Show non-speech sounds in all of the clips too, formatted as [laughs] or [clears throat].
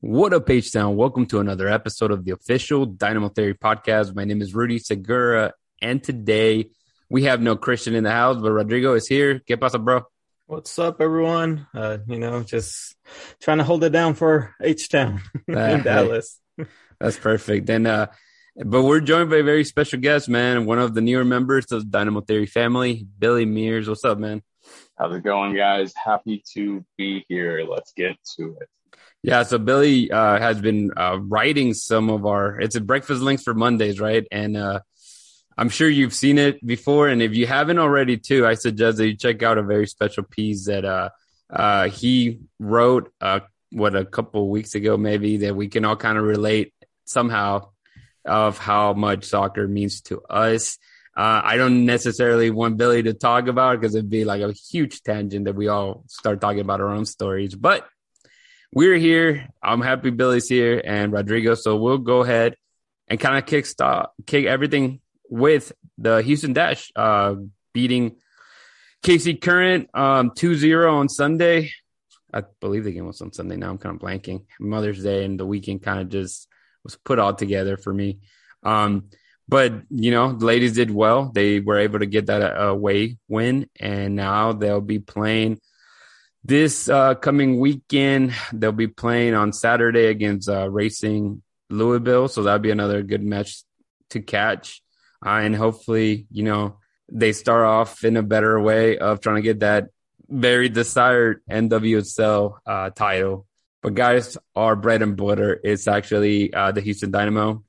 What up, H Town? Welcome to another episode of the official Dynamo Theory podcast. My name is Rudy Segura, and today we have no Christian in the house, but Rodrigo is here. ¿Qué pasa, bro? What's up, everyone? Uh, you know, just trying to hold it down for H Town [laughs] in Dallas. That's perfect. And uh but we're joined by a very special guest, man. One of the newer members of the Dynamo Theory family, Billy Mears. What's up, man? How's it going, guys? Happy to be here. Let's get to it. Yeah, so Billy uh has been uh writing some of our it's a breakfast links for Mondays, right? And uh I'm sure you've seen it before, and if you haven't already, too, I suggest that you check out a very special piece that uh, uh, he wrote. Uh, what a couple weeks ago, maybe that we can all kind of relate somehow of how much soccer means to us. I don't necessarily want Billy to talk about because it'd be like a huge tangent that we all start talking about our own stories. But we're here. I'm happy Billy's here and Rodrigo. So we'll go ahead and kind of kick start, kick everything with the Houston Dash uh, beating KC Current um, 2-0 on Sunday. I believe the game was on Sunday. Now I'm kind of blanking. Mother's Day and the weekend kind of just was put all together for me. Um, but you know, the ladies did well. They were able to get that away win, and now they'll be playing this uh, coming weekend. They'll be playing on Saturday against uh, Racing Louisville, so that'll be another good match to catch. Uh, and hopefully, you know, they start off in a better way of trying to get that very desired NWSL uh, title. But guys, our bread and butter is actually uh, the Houston Dynamo,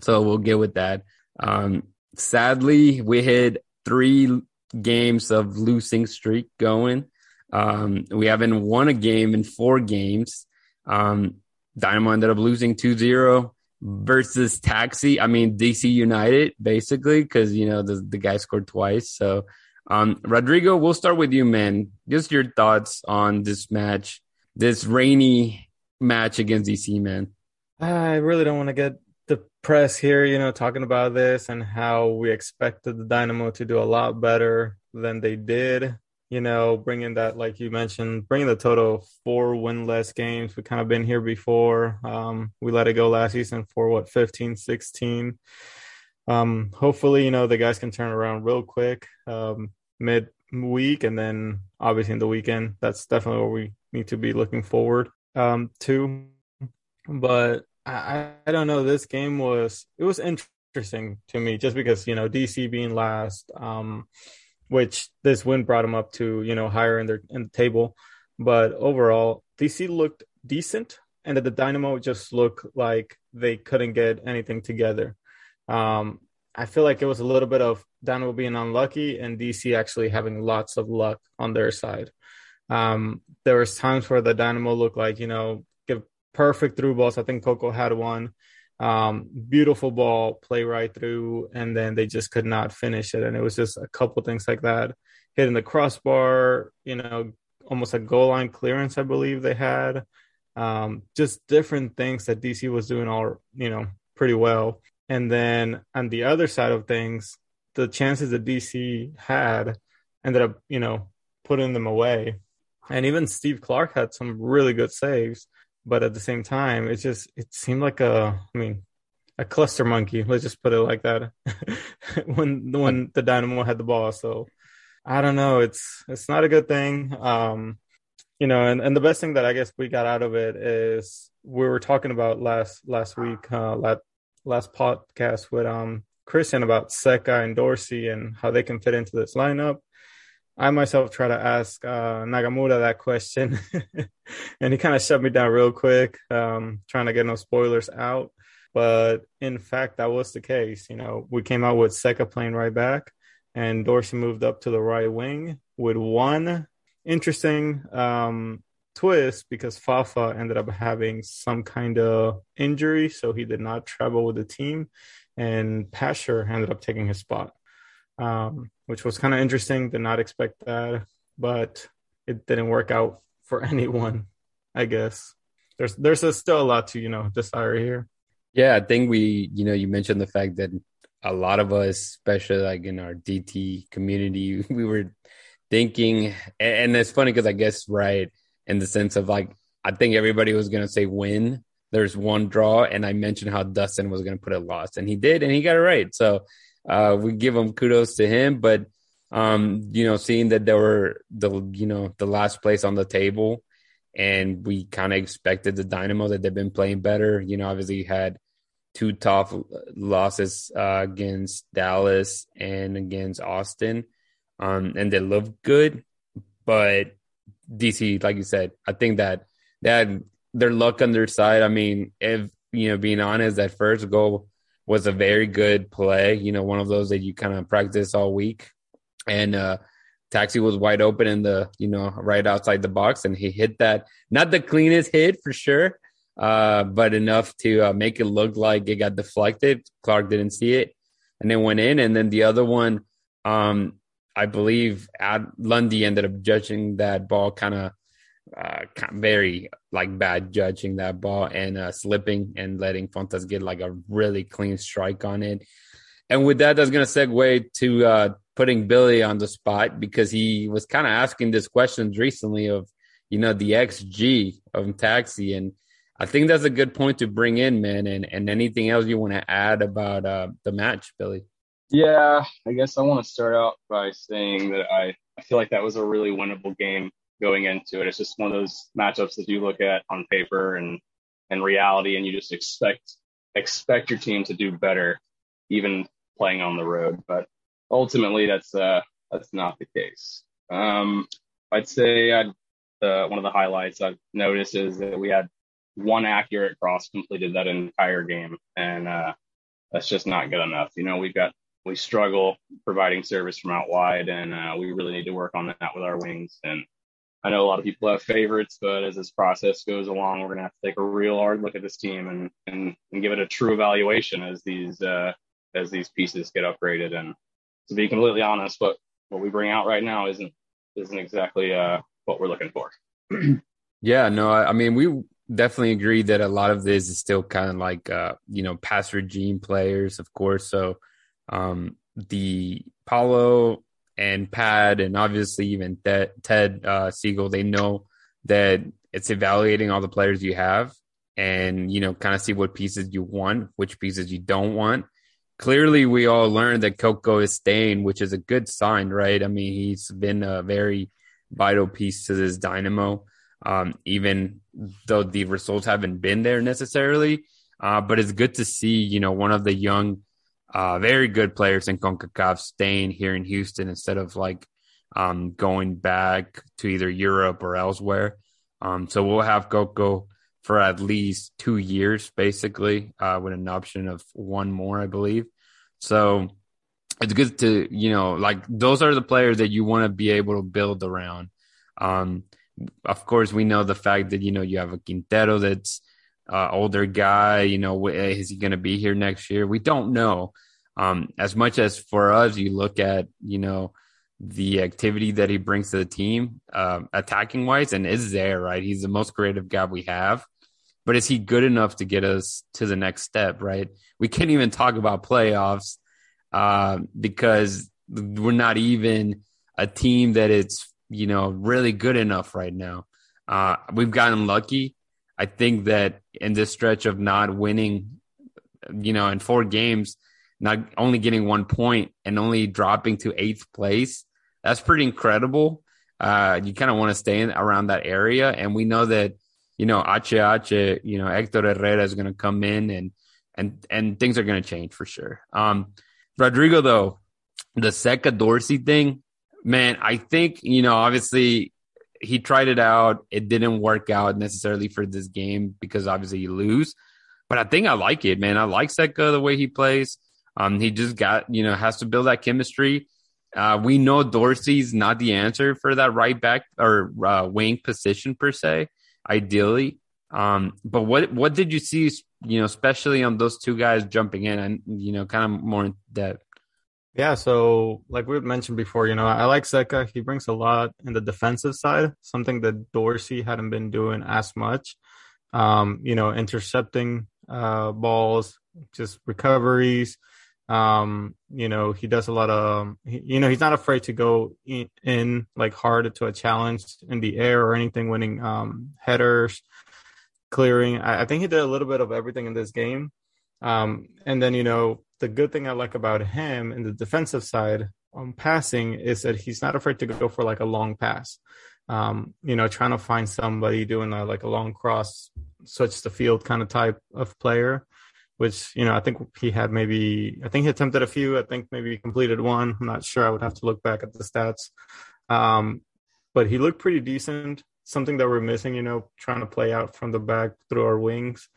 so we'll get with that. Um, sadly, we hit three games of losing streak going. Um, we haven't won a game in four games. Um, Dynamo ended up losing 2-0 versus Taxi. I mean, DC United, basically, because, you know, the, the guy scored twice. So, um, Rodrigo, we'll start with you, man. Just your thoughts on this match, this rainy match against DC, man. I really don't want to get depressed here, you know, talking about this and how we expected the Dynamo to do a lot better than they did. You know, bringing that, like you mentioned, bringing the total four winless games. We've kind of been here before. Um, we let it go last season for what, 15, 16. Um, hopefully, you know, the guys can turn around real quick um, mid week and then obviously in the weekend. That's definitely what we need to be looking forward um, to. But I, I don't know. This game was it was interesting to me just because you know DC being last, um, which this win brought them up to you know higher in their in the table. But overall, DC looked decent, and that the Dynamo just looked like they couldn't get anything together. Um, I feel like it was a little bit of Dynamo being unlucky and DC actually having lots of luck on their side. Um, there was times where the Dynamo looked like you know give perfect through balls. I think Coco had one. Um, beautiful ball, play right through, and then they just could not finish it. And it was just a couple things like that, hitting the crossbar, you know, almost a goal line clearance, I believe they had. Um, just different things that DC was doing all, you know, pretty well. And then on the other side of things, the chances that DC had ended up, you know, putting them away. And even Steve Clark had some really good saves but at the same time, it just it seemed like a I mean a cluster monkey. Let's just put it like that. [laughs] when when the Dynamo had the ball, so I don't know. It's it's not a good thing. Um, you know, and, and the best thing that I guess we got out of it is we were talking about last last week, uh, last last podcast with um Christian about Zeca and Dorsey and how they can fit into this lineup. I myself try to ask uh, Nagamura that question, [laughs] and he kind of shut me down real quick, um, trying to get no spoilers out. But in fact, that was the case. You know, we came out with Zeca playing right back, and Dorsey moved up to the right wing with one interesting um, twist because Fafa ended up having some kind of injury, so he did not travel with the team, and Pasher ended up taking his spot, um, which was kind of interesting. Did not expect that, but it didn't work out for [laughs] anyone. I guess there's there's a, still a lot to you know desire here. Yeah, I think we you know you mentioned the fact that a lot of us, especially like in our DT community, [laughs] we were thinking, and it's funny because I guess right in the sense of like I think everybody was gonna say win. There's one draw, and I mentioned how Dustin was gonna put a loss, and he did, and he got it right. So uh, we give him kudos to him. But um, you know, seeing that they were the you know the last place on the table, and we kind of expected the Dynamo that they've been playing better. You know, obviously had two tough losses uh, against Dallas and against Austin um, and they looked good. But DC, like you said, I think that that their luck on their side. I mean, if you know, being honest, that first goal was a very good play. You know, one of those that you kind of practice all week, and uh, Taxi was wide open in the you know right outside the box, and he hit that. Not the cleanest hit for sure, uh, but enough to uh, make it look like it got deflected. Clark didn't see it, and then went in. And then the other one, um, I believe Ad Lundy ended up judging that ball kind of uh, very like bad judging that ball and uh, slipping and letting Fountas get like a really clean strike on it. And with that, that's going to segue to uh, putting Billy on the spot because he was kind of asking this questions recently of, you know, the XG of Taxi. And I think that's a good point to bring in, man. And, and anything else you want to add about uh, the match, Billy? Yeah, I guess I want to start out by saying that I, I feel like that was a really winnable game going into it. It's just one of those matchups that you look at on paper and and reality, and you just expect expect your team to do better, even playing on the road. But ultimately, that's uh that's not the case. Um, I'd say I'd, uh, one of the highlights I've noticed is that we had one accurate cross completed that entire game, and uh, that's just not good enough. You know, we've got we struggle providing service from out wide, and uh, we really need to work on that with our wings. And I know a lot of people have favorites, but as this process goes along, we're gonna have to take a real hard look at this team and and, and give it a true evaluation as these uh, as these pieces get upgraded. And to be completely honest, what what we bring out right now isn't isn't exactly uh, what we're looking for. [clears throat] yeah, no, I, I mean we definitely agree that a lot of this is still kind of like uh, you know past regime players, of course. So um, the Paulo and Pad, and obviously even Ted, uh, Segal, they know that it's evaluating all the players you have and, you know, kind of see what pieces you want, which pieces you don't want. Clearly, we all learned that Coco is staying, which is a good sign, right? I mean, he's been a very vital piece to this dynamo, um, even though the results haven't been there necessarily. Uh, but it's good to see, you know, one of the young uh, very good players in CONCACAF staying here in Houston instead of like um, going back to either Europe or elsewhere. Um, so we'll have Coco for at least two years, basically, uh, with an option of one more, I believe. So it's good to, you know, like those are the players that you want to be able to build around. Um, of course, we know the fact that, you know, you have a Quintero that's uh, older guy. You know, is he going to be here next year? We don't know. Um, as much as for us, you look at you know the activity that he brings to the team, uh, attacking wise, and is there right? He's the most creative guy we have. But is he good enough to get us to the next step? Right? We can't even talk about playoffs uh, because we're not even a team that is you know really good enough right now. Uh, we've gotten lucky I think that in this stretch of not winning, you know, in four games, not only getting one point and only dropping to eighth place, that's pretty incredible. Uh, you kind of want to stay in around that area. And we know that, you know, Ache Ache, you know, Hector Herrera is going to come in and and and things are going to change for sure. Um, Rodrigo though, the Zeca Dorsey thing, man, I think you know obviously he tried it out. It didn't work out necessarily for this game because obviously you lose. But I think I like it, man. I like Zeca the way he plays. Um, he just got you know has to build that chemistry. Uh, we know Dorsey's not the answer for that right back or uh, wing position per se, ideally. Um, but what what did you see? You know, especially on those two guys jumping in, and you know, kind of more in depth. Yeah, so like we mentioned before, you know, I like Zeca. He brings a lot in the defensive side, something that Dorsey hadn't been doing as much. Um, you know, intercepting uh, balls, just recoveries. Um, you know, he does a lot of, you know, he's not afraid to go in, in, like hard to a challenge in the air or anything, winning um, headers, clearing. I, I think he did a little bit of everything in this game. Um, and then, you know, the good thing I like about him in the defensive side on passing is that he's not afraid to go for like a long pass. Um, you know, trying to find somebody doing a, like a long cross, switch the field kind of type of player, which, you know, I think he had maybe, I think he attempted a few. I think maybe he completed one. I'm not sure. I would have to look back at the stats. Um, but he looked pretty decent. Something that we're missing, you know, trying to play out from the back through our wings.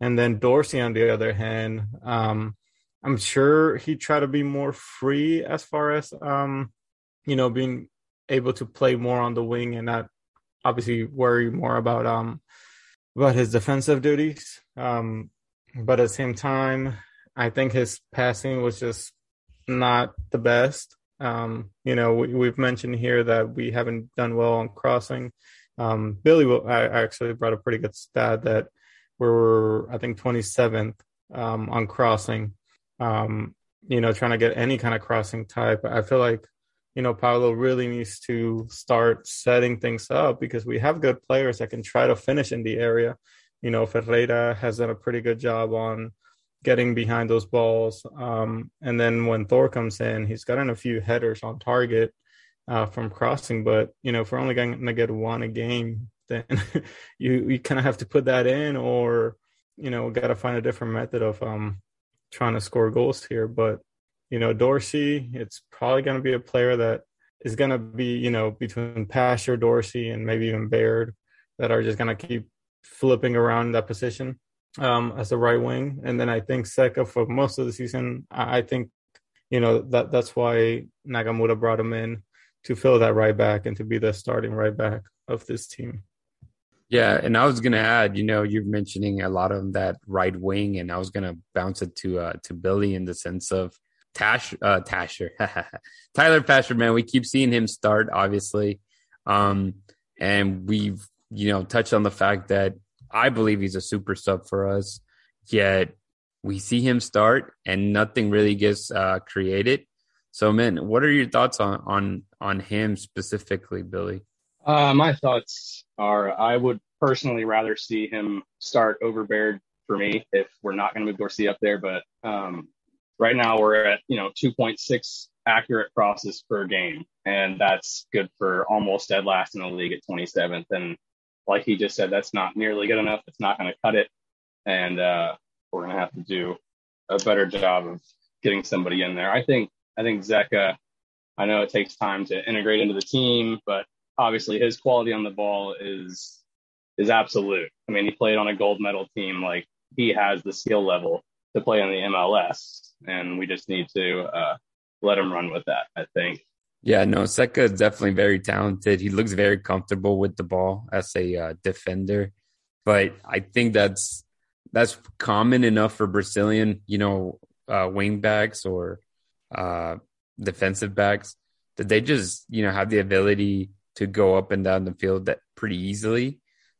And then Dorsey, on the other hand, um, I'm sure he tried to be more free as far as um, you know, being able to play more on the wing and not obviously worry more about um about his defensive duties. Um, but at the same time, I think his passing was just not the best. Um, you know, we, we've mentioned here that we haven't done well on crossing. Um, Billy, I actually brought a pretty good stat that we're, I think, 27th um, on crossing um, you know, trying to get any kind of crossing type. I feel like, you know, Paulo really needs to start setting things up because we have good players that can try to finish in the area. You know, Ferreira has done a pretty good job on getting behind those balls. Um, and then when Thor comes in, he's gotten a few headers on target uh, from crossing. But you know, if we're only going to get one a game, [laughs] then you you kind of have to put that in, or you know, got to find a different method of um, trying to score goals here. But you know, Dorsey, it's probably going to be a player that is going to be you know between Pasher, Dorsey, and maybe even Baird that are just going to keep flipping around that position um, as a right wing. And then I think Zeca for most of the season, I think you know that that's why Nagamura brought him in to fill that right back and to be the starting right back of this team. Yeah, and I was gonna add, you know, you're mentioning a lot of that right wing, and I was gonna bounce it to uh to Billy in the sense of Tash uh Tasher. [laughs] Tyler Pasher, man, we keep seeing him start, obviously. Um and we've, you know, touched on the fact that I believe he's a super sub for us, yet we see him start and nothing really gets uh created. So man, what are your thoughts on on on him specifically, Billy? Uh, my thoughts are I would personally rather see him start over Baird for me if we're not going to move Dorsey up there. But um, right now we're at, you know, 2.6 accurate crosses per game. And that's good for almost dead last in the league at 27th. And like he just said, that's not nearly good enough. It's not going to cut it. And uh, we're going to have to do a better job of getting somebody in there. I think, I think Zeca, I know it takes time to integrate into the team, but obviously his quality on the ball is is absolute. I mean, he played on a gold medal team. Like he has the skill level to play in the MLS, and we just need to uh, let him run with that. I think. Yeah, no, Zeca is definitely very talented. He looks very comfortable with the ball as a uh, defender, but I think that's that's common enough for Brazilian, you know, uh, wing backs or uh, defensive backs that they just you know have the ability to go up and down the field that pretty easily.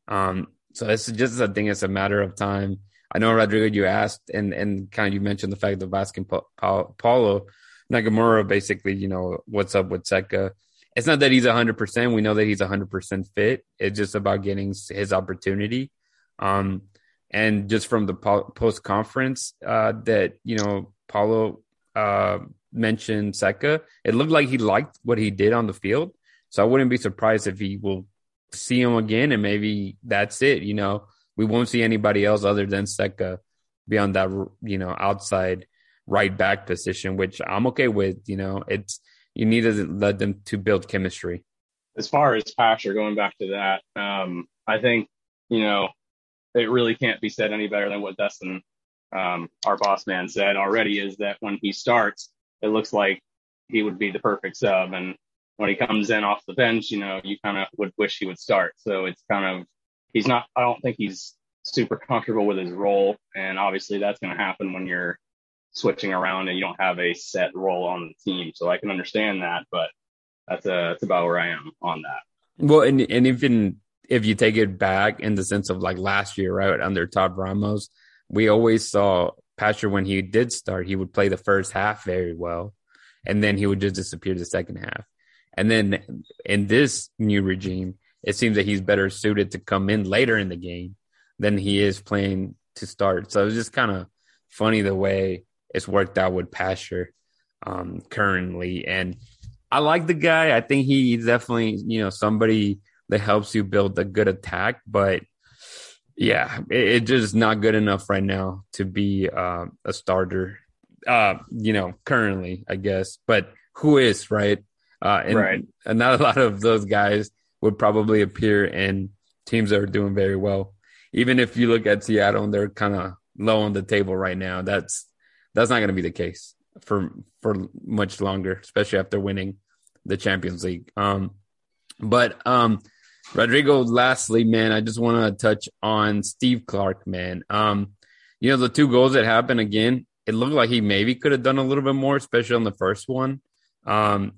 Um, so it's just I think it's a matter of time. I know Rodrigo, you asked and and kind of you mentioned the fact of asking pa- pa- Paulo Nagamura basically, you know, what's up with Zeca. It's not that he's hundred percent. We know that he's hundred percent fit. It's just about getting his opportunity. Um, and just from the po- post conference uh, that you know Paulo uh, mentioned Zeca, it looked like he liked what he did on the field. So I wouldn't be surprised if he will see him again and maybe that's it. You know, we won't see anybody else other than Zeca be on that you know outside right back position, which I'm okay with. You know, it's you need to let them to build chemistry. As far as Pasher, going back to that, um, I think you know it really can't be said any better than what Dustin, um, our boss man, said already. Is that when he starts, it looks like he would be the perfect sub, and when he comes in off the bench, you know, you kind of would wish he would start. So it's kind of he's not. I don't think he's super comfortable with his role, and obviously that's going to happen when you're switching around and you don't have a set role on the team. So I can understand that, but that's a, uh, that's about where I am on that. Well, and and even if you take it back in the sense of like last year, right under Tab Ramos, we always saw Pasher when he did start, he would play the first half very well, and then he would just disappear the second half. And then in this new regime, it seems that he's better suited to come in later in the game than he is playing to start. So it's just kind of funny the way it's worked out with Pasher um, currently. And I like the guy. I think he's definitely, you know, somebody that helps you build a good attack. But yeah, it, it's just not good enough right now to be uh, a starter, uh, you know, currently, I guess. But who is, right? Uh, and, right. and not a lot of those guys would probably appear in teams that are doing very well. Even if you look at Seattle and they're kind of low on the table right now, that's that's not going to be the case for for much longer, especially after winning the Champions League. Um, but um, Rodrigo, lastly, man, I just want to touch on Steve Clark, man. Um, you know, the two goals that happened again, it looked like he maybe could have done a little bit more, especially on the first one. Um,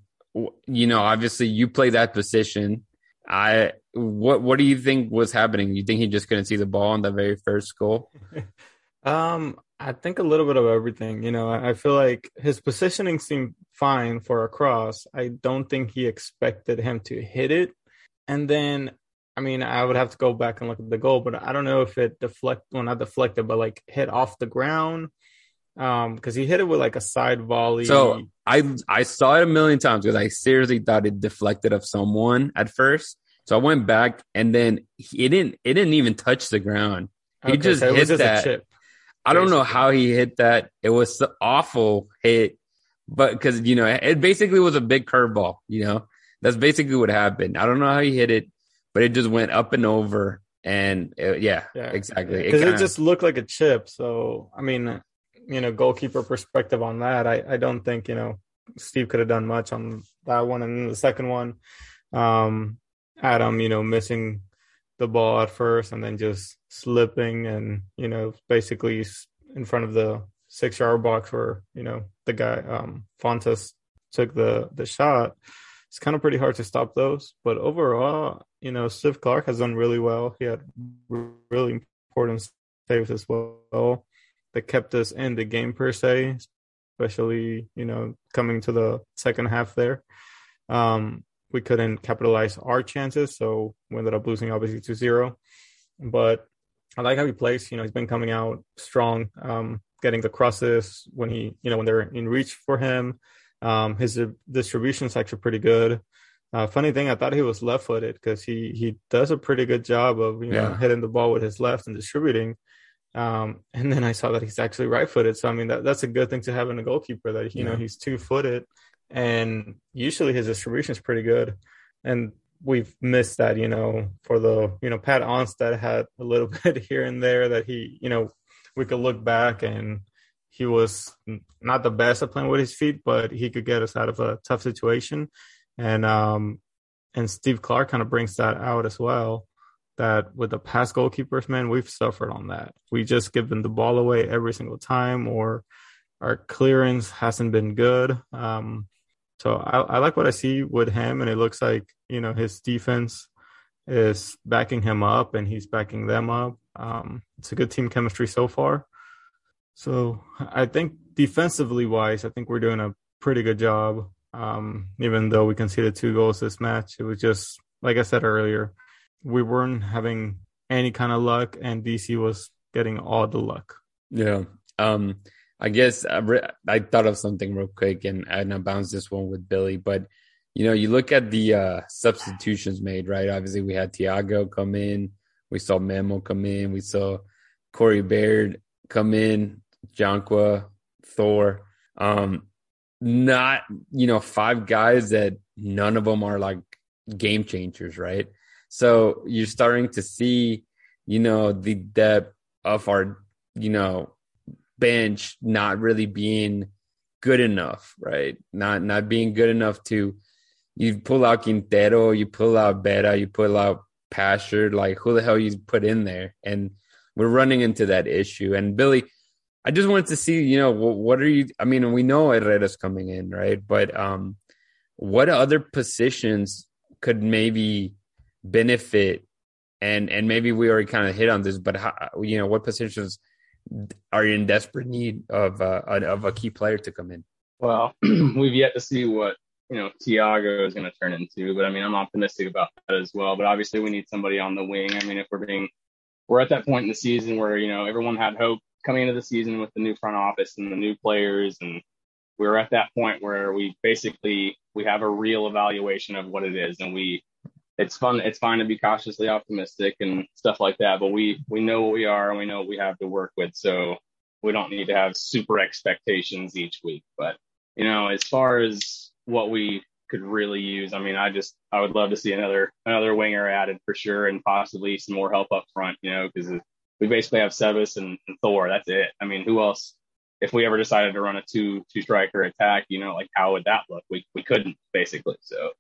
you know, obviously you play that position. I what what do you think was happening? You think he just couldn't see the ball on the very first goal? [laughs] um, I think a little bit of everything. You know, I feel like his positioning seemed fine for a cross. I don't think he expected him to hit it. And then, I mean, I would have to go back and look at the goal, but I don't know if it deflect, well, not deflected, but like hit off the ground. Um, because he hit it with like a side volley. So I I saw it a million times because I seriously thought it deflected of someone at first. So I went back and then it didn't it didn't even touch the ground. He okay, just so hit just that. I don't know how he hit that. It was an awful hit, but because you know it basically was a big curveball. You know that's basically what happened. I don't know how he hit it, but it just went up and over, and it, yeah, yeah, exactly. Because it, it, just looked like a chip. So I mean, you know, goalkeeper perspective on that, I I don't think you know Steve could have done much on that one, and the second one, um, Adam, you know, missing the ball at first and then just slipping and you know basically in front of the six yard box where you know the guy um Fountas took the the shot. It's kind of pretty hard to stop those, but overall, you know, Steve Clark has done really well. He had really important saves as well that kept us in the game per se, especially you know coming to the second half there. Um, we couldn't capitalize our chances, so we ended up losing obviously to zero. But I like how he plays. You know, he's been coming out strong, um, getting the crosses when he, you know, when they're in reach for him. Um, his distribution is actually pretty good. Uh, funny thing, I thought he was left-footed because he he does a pretty good job of you know hitting the ball with his left and distributing. Um, and then I saw that he's actually right-footed. So I mean that that's a good thing to have in a goalkeeper that you yeah. know he's two-footed and usually his distribution is pretty good. And we've missed that, you know, for the, you know, Pat Onstad had a little [laughs] bit here and there that he, you know, we could look back and he was not the best at playing with his feet, but he could get us out of a tough situation. And, um, and Steve Clark kind of brings that out as well. That with the past goalkeepers, man, we've suffered on that. We just give them the ball away every single time, or our clearance hasn't been good. Um, so I, I like what I see with him, and it looks like you know his defense is backing him up, and he's backing them up. Um, it's a good team chemistry so far. So I think defensively wise, I think we're doing a pretty good job. Um, even though we conceded two goals this match, it was just like I said earlier, we weren't having any kind of luck, and DC was getting all the luck. Yeah. Um, I guess I, re- I thought of something real quick and and I bounced this one with Billy, but you know, you look at the uh, substitutions made, right? Obviously, we had Thiago come in, we saw Memo come in, we saw Corey Baird come in, Junqua, Thor. Um, not you know five guys that none of them are like game changers, right? So you're starting to see, you know, the depth of our, you know, bench not really being good enough, right? Not not being good enough to you pull out Quintero, you pull out Vera, you pull out Pasher, like who the hell you put in there? And we're running into that issue. And Billy, I just wanted to see, you know, what, what are you? I mean, we know Herrera's coming in, right? But um, what other positions could maybe benefit? And and maybe we already kind of hit on this, but how, you know, what positions are in desperate need of uh, of a key player to come in? Well, [clears throat] we've yet to see what you know Tiago is going to turn into, but I mean, I'm optimistic about that as well. But obviously, we need somebody on the wing. I mean, if we're being we're at that point in the season where you know everyone had hope coming into the season with the new front office and the new players, and we're at that point where we basically we have a real evaluation of what it is, and we it's fun it's fine to be cautiously optimistic and stuff like that but we we know what we are and we know what we have to work with so we don't need to have super expectations each week but you know as far as what we could really use i mean i just i would love to see another another winger added for sure and possibly some more help up front you know because we basically have Sebas and, and Thor that's it. I mean who else if we ever decided to run a two two striker attack you know like how would that look? We, we couldn't basically so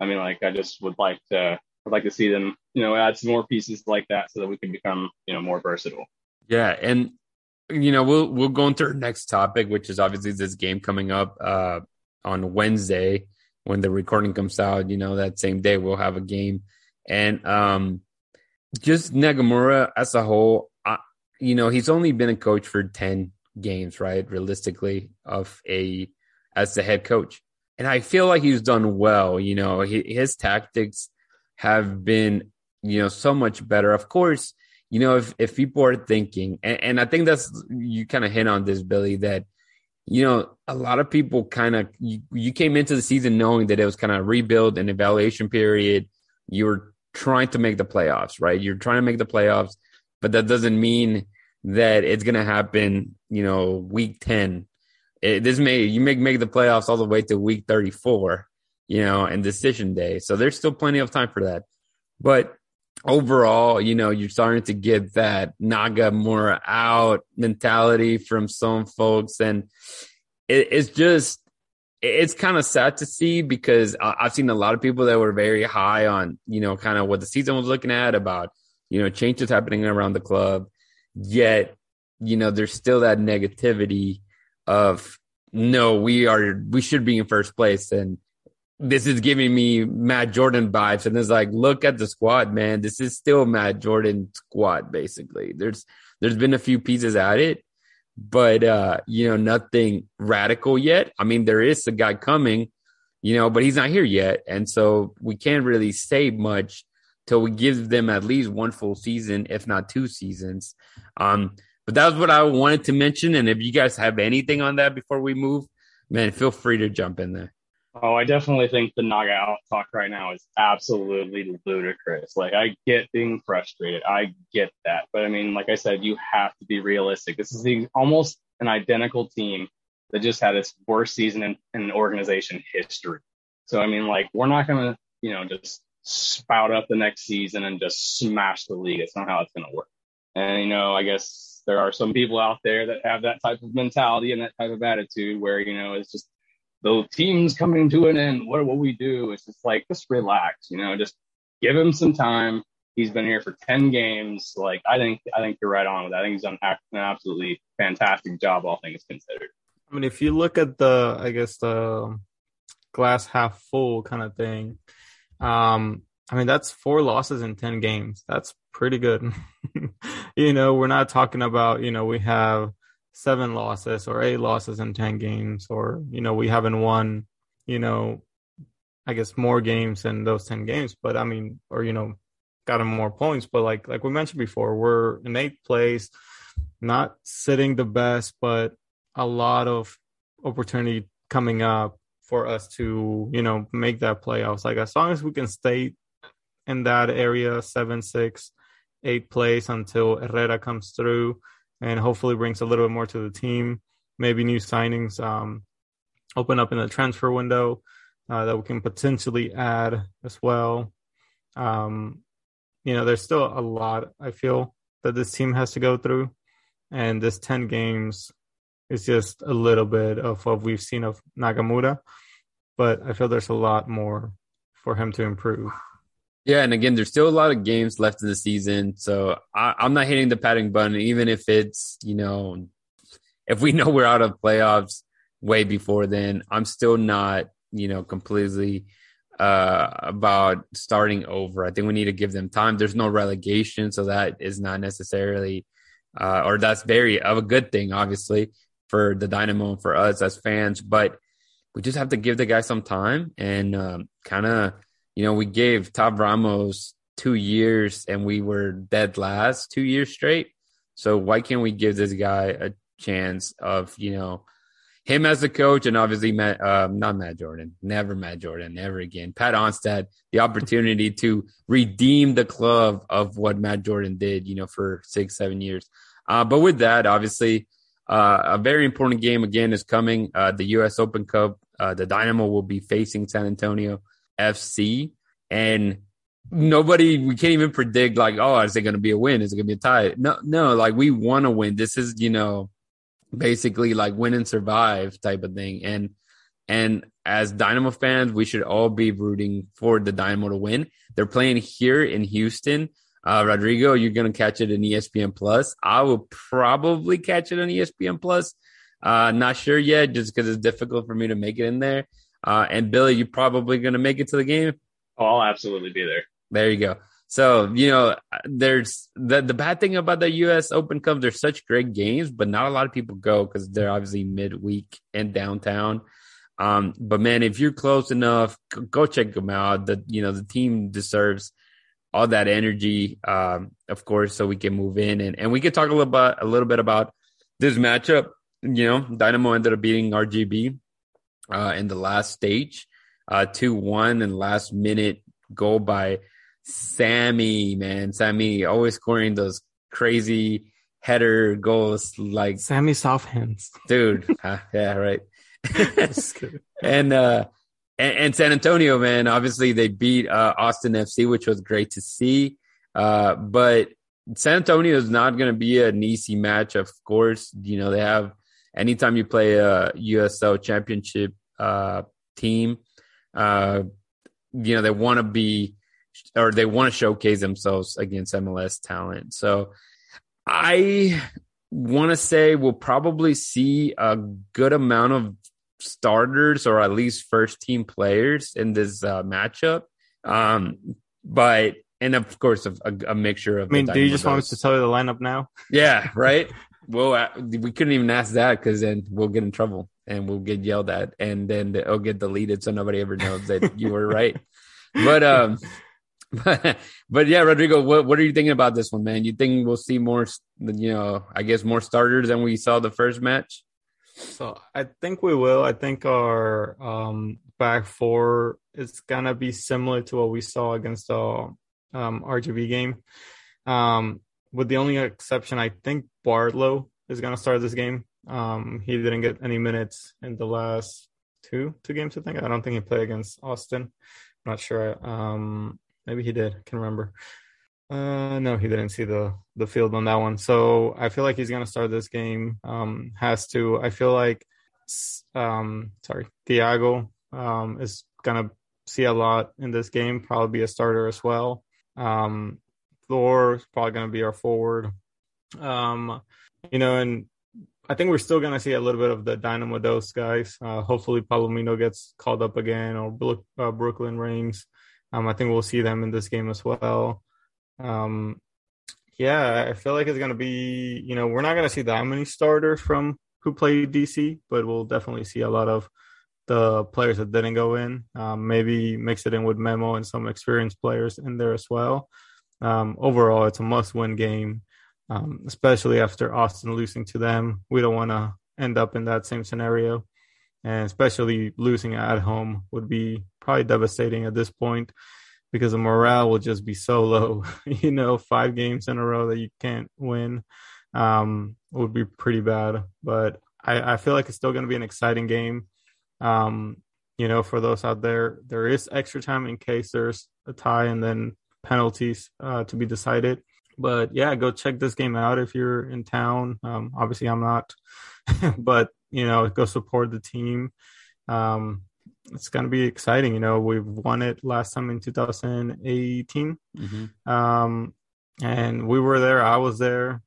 I mean, like I just would like to I'd like to see them, you know, add some more pieces like that so that we can become, you know, more versatile. Yeah, and you know, we'll we'll go into our next topic, which is obviously this game coming up uh, on Wednesday when the recording comes out. You know, that same day we'll have a game, and um, just Nagamura as a whole, I, you know, he's only been a coach for ten games, right? Realistically, of a as the head coach and I feel like he's done well. You know, he, his tactics have been, you know, so much better. Of course, you know, if, if people are thinking, and, and I think that's, you kind of hit on this, Billy, that, you know, a lot of people kind of, you, you came into the season knowing that it was kind of rebuild and evaluation period. You were trying to make the playoffs, right? You're trying to make the playoffs, but that doesn't mean that it's going to happen, you know, week 10 it, this may you make make the playoffs all the way to week 34, you know, and decision day. So there's still plenty of time for that. But overall, you know, you're starting to get that Nagamura out mentality from some folks, and it, it's just it's kind of sad to see because I've seen a lot of people that were very high on, you know, kind of what the season was looking at about, you know, changes happening around the club. Yet, you know, there's still that negativity of no, we are we should be in first place and this is giving me Matt Jordan vibes. And it's like, look at the squad, man. This is still Matt Jordan squad, basically. There's there's been a few pieces added, but uh, you know, nothing radical yet. I mean, there is a guy coming, you know, but he's not here yet. And so we can't really say much till we give them at least one full season, if not two seasons. Um, but that was what I wanted to mention. And if you guys have anything on that before we move, man, feel free to jump in there. Oh, I definitely think the Naga out talk right now is absolutely ludicrous. Like, I get being frustrated. I get that. But I mean, like I said, you have to be realistic. This is the, almost an identical team that just had its worst season in, in organization history. So, I mean, like, we're not going to, you know, just spout up the next season and just smash the league. It's not how it's going to work. And, you know, I guess there are some people out there that have that type of mentality and that type of attitude where, you know, it's just the team's coming to an end. What will we do? It's just like, just relax, you know, just give him some time. He's been here for 10 games. Like, I think, I think you're right on with that. I think he's done an absolutely fantastic job, all things considered. I mean, if you look at the, I guess, the glass half full kind of thing, um, I mean, that's four losses in 10 games. That's pretty good. [laughs] you know, we're not talking about, you know, we have seven losses or eight losses in 10 games, or, you know, we haven't won, you know, I guess more games in those 10 games, but I mean, or, you know, gotten more points. But like, like we mentioned before, we're in eighth place, not sitting the best, but a lot of opportunity coming up for us to, you know, make that playoffs. Like as long as we can stay in that area, seven, six, eight place until Herrera comes through. and hopefully brings a little bit more to the team. Maybe new signings um, open up in the transfer window uh, that we can potentially add as well. Um, you know, there's still a lot I feel that this team has to go through, and this ten games is just a little bit of what we've seen of Nagamura, but I feel there's a lot more for him to improve. Yeah, and again, there's still a lot of games left in the season, so I, I'm not hitting the padding button, even if it's you know, if we [laughs] know we're out of playoffs way before then. I'm still not you know completely uh, about starting over. I think we need to give them time. There's no relegation, so that is not necessarily, uh, or that's very of a good thing, obviously, for the Dynamo and for us as fans. But we just have to give the guy some time and um, kind of, you know, we gave Tab Ramos two years and we were dead last two years straight. So why can't we give this guy a chance of, you know, him as a coach and obviously Matt, uh, not Matt Jordan, never Matt Jordan, never again. Pat Onstad, the opportunity to redeem the club of what Matt Jordan did, you know, for six, seven years. Uh, but with that, obviously, uh, a very important game again is coming. Uh, the U.S. Open Cup. Uh, the Dynamo will be facing San Antonio FC, and nobody we can't even predict like, oh, is it going to be a win? Is it going to be a tie? No, no. Like we want to win. This is you know basically like win and survive type of thing. And and as Dynamo fans, we should all be rooting for the Dynamo to win. They're playing here in Houston. Uh, Rodrigo, you're gonna catch it in ESPN Plus. I will probably catch it on ESPN Plus. Uh, not sure yet, just because it's difficult for me to make it in there. Uh, and Billy, you're probably gonna make it to the game. Oh, I'll absolutely be there. There you go. So, you know, there's the, the bad thing about the US Open Cup, there's such great games, but not a lot of people go because they're obviously midweek in downtown. Um, but man, if you're close enough, go check them out. The you know, the team deserves all that energy, um, of course, so we can move in and, and we can talk a little bit a little bit about this matchup. You know, Dynamo ended up beating RGV uh, in the last stage, uh, two one and last minute goal by Sammy, man, Sammy always scoring those crazy header goals like Sammy soft hands, dude. [laughs] uh, yeah, right. [laughs] and uh, and, and, San Antonio, man, obviously they beat uh, Austin FC, which was great to see. Uh, but San Antonio is not going to be an easy match, of course. You know they have anytime you play a USL Championship uh, team, uh, you know they want to be or they want to showcase themselves against MLS talent. So I want to say we'll probably see a good amount of starters or at least first team players in this uh, matchup. Um, but and of course a, a mixture of. I mean, do you just want us to tell you the lineup now? Yeah, right. [laughs] well, uh, we couldn't even ask that because then we'll get in trouble and we'll get yelled at, and then it'll get deleted so nobody ever knows that you were right. [laughs] But um, but, [laughs] but yeah, Rodrigo, what what are you thinking about this one, man? You think we'll see more, you know, I guess more starters than we saw the first match? So I think we will. I think our um, back four is gonna be similar to what we saw against the um, RGV game. Um, with the only exception, I think Barlow is gonna start this game. Um, he didn't get any minutes in the last two two games. I think I don't think he played against Austin. I'm not sure. Um, Maybe he did. I can remember. Uh, no, he didn't see the the field on that one. So I feel like he's gonna start this game. Um, has to. I feel like, um, sorry, Thiago um is gonna see a lot in this game. Probably be a starter as well. Um, Thor is probably gonna be our forward. Um, you know, and I think we're still gonna see a little bit of the Dynamo Dos guys. Uh, hopefully Palomino gets called up again or uh, Brooklyn Raines. Um, I think we'll see them in this game as well. Um, yeah, I feel like it's gonna be. You know, we're not gonna see that many starters from who played DC, but we'll definitely see a lot of the players that didn't go in. Um, maybe mix it in with Memo and some experienced players in there as well. Um, overall, it's a must-win game, um, especially after Austin losing to them. We don't want to end up in that same scenario, and especially losing at home would be probably devastating at this point because the morale will just be so low. [laughs] you know, five games in a row that you can't win. um, would be pretty bad. But I, I feel like it's still going to be an exciting game. Um, you know, for those out there, there is extra time in case there's a tie and then penalties uh, to be decided. But yeah, go check this game out if you're in town. Um, obviously, I'm not, [laughs] but you know, go support the team. Um, it's going to be exciting. You know, we've won it last time in 2018. Mm-hmm. Um, and we were there. I was there.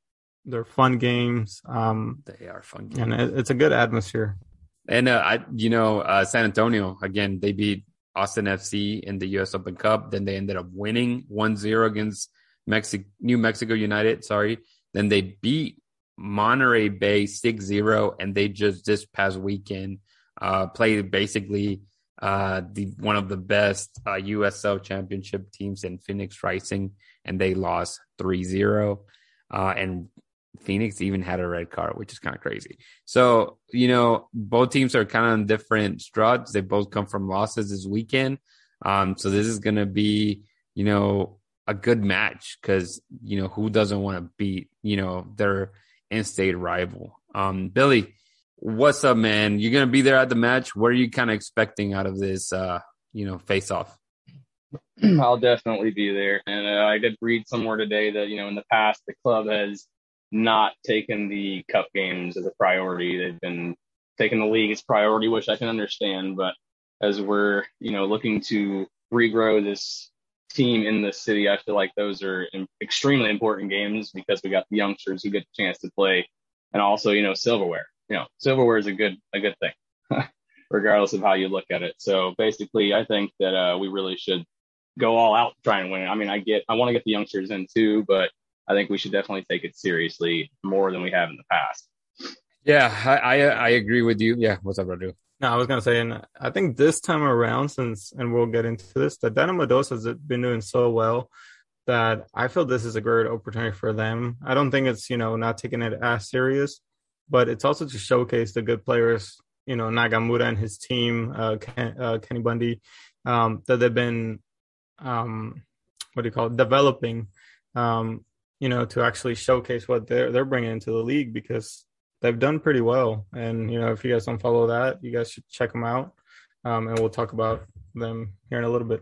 They're fun games. Um, they are fun games. And it, it's a good atmosphere. And, uh, I, you know, uh, San Antonio, again, they beat Austin FC in the U.S. Open Cup. Then they ended up winning 1 0 against Mexico, New Mexico United. Sorry. Then they beat Monterey Bay 6 0. And they just this past weekend uh, played basically uh, the one of the best uh, USL championship teams in Phoenix Rising, and they lost 3 0. Uh, and Phoenix even had a red card, which is kind of crazy. So, you know, both teams are kind of on different struts. They both come from losses this weekend. Um, so this is going to be, you know, a good match because, you know, who doesn't want to beat, you know, their in state rival? Um, Billy, what's up, man? You're going to be there at the match. What are you kind of expecting out of this, uh, you know, face off? I'll definitely be there. And uh, I did read somewhere today that, you know, in the past, the club has not taken the cup games as a priority. They've been taking the league as priority, which I can understand. But as we're, you know, looking to regrow this team in the city, I feel like those are extremely important games because we got the youngsters who get the chance to play, and also, you know, silverware. You know, silverware is a good a good thing, [laughs] regardless of how you look at it. So basically, I think that uh, we really should go all out to try and win. I mean, I get I want to get the youngsters in too, but I think we should definitely take it seriously more than we have in the past. Yeah, I I, I agree with you. Yeah, what's up, Radu? No, I was gonna say, and I think this time around, since and we'll get into this, the Dynamo Dos has been doing so well that I feel this is a great opportunity for them. I don't think it's you know not taking it as serious, but it's also to showcase the good players. You know, Nagamura and his team, uh, Ken, uh, Kenny Bundy, um, that they've been, um, what do you call it, developing. Um, you know, to actually showcase what they're they're bringing into the league because they've done pretty well. And you know, if you guys don't follow that, you guys should check them out. Um, and we'll talk about them here in a little bit.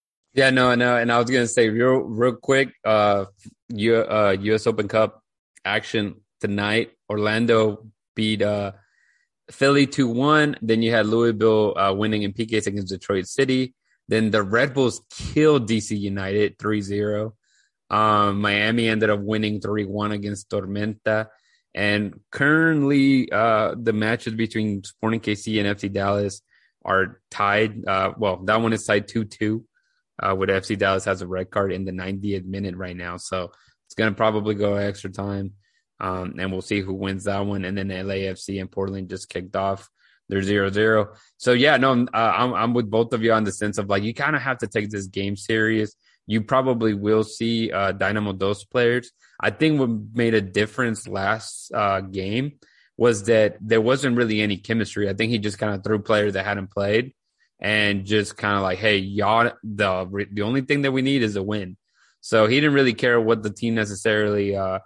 Yeah, no, no, and I was gonna say real, real quick, uh, U, uh, U.S. Open Cup action tonight. Orlando beat uh Philly two one. Then you had Louisville uh, winning in PKs against Detroit City. Then the Red Bulls killed DC United 3-0. Um, Miami ended up winning 3-1 against Tormenta. And currently, uh, the matches between Sporting KC and FC Dallas are tied. Uh, well, that one is tied 2 2 uh, with FC Dallas has a red card in the 90th minute right now. So it's going to probably go extra time. Um, and we'll see who wins that one. And then LAFC and Portland just kicked off. They're zero zero. So yeah, no, uh, I'm, I'm with both of you on the sense of like, you kind of have to take this game serious. You probably will see uh, Dynamo Dos players. I think what made a difference last uh, game was that there wasn't really any chemistry. I think he just kind of threw players that hadn't played and just kind of like, hey, y'all, the the only thing that we need is a win. So he didn't really care what the team necessarily uh,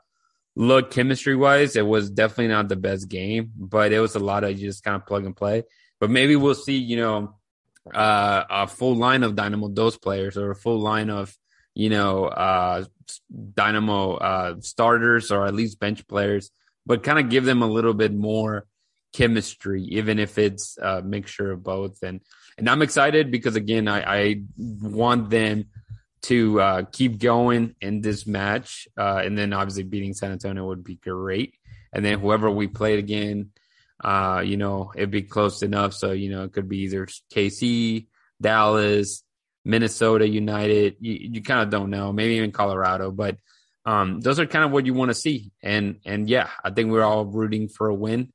looked chemistry wise. It was definitely not the best game, but it was a lot of just kind of plug and play. But maybe we'll see, you know, uh, a full line of Dynamo Dos players or a full line of, you know, uh, Dynamo uh, starters or at least bench players, but kind of give them a little bit more chemistry, even if it's a mixture of both. And and I'm excited because again, I, I want them to uh, keep going in this match, uh, and then obviously beating San Antonio would be great. And then whoever we played again, uh, you know, it'd be close enough. So you know, it could be either KC, Dallas, Minnesota United. You, you kind of don't know, maybe even Colorado, but Um, those are kind of what you want to see. And and yeah, I think we're all rooting for a win.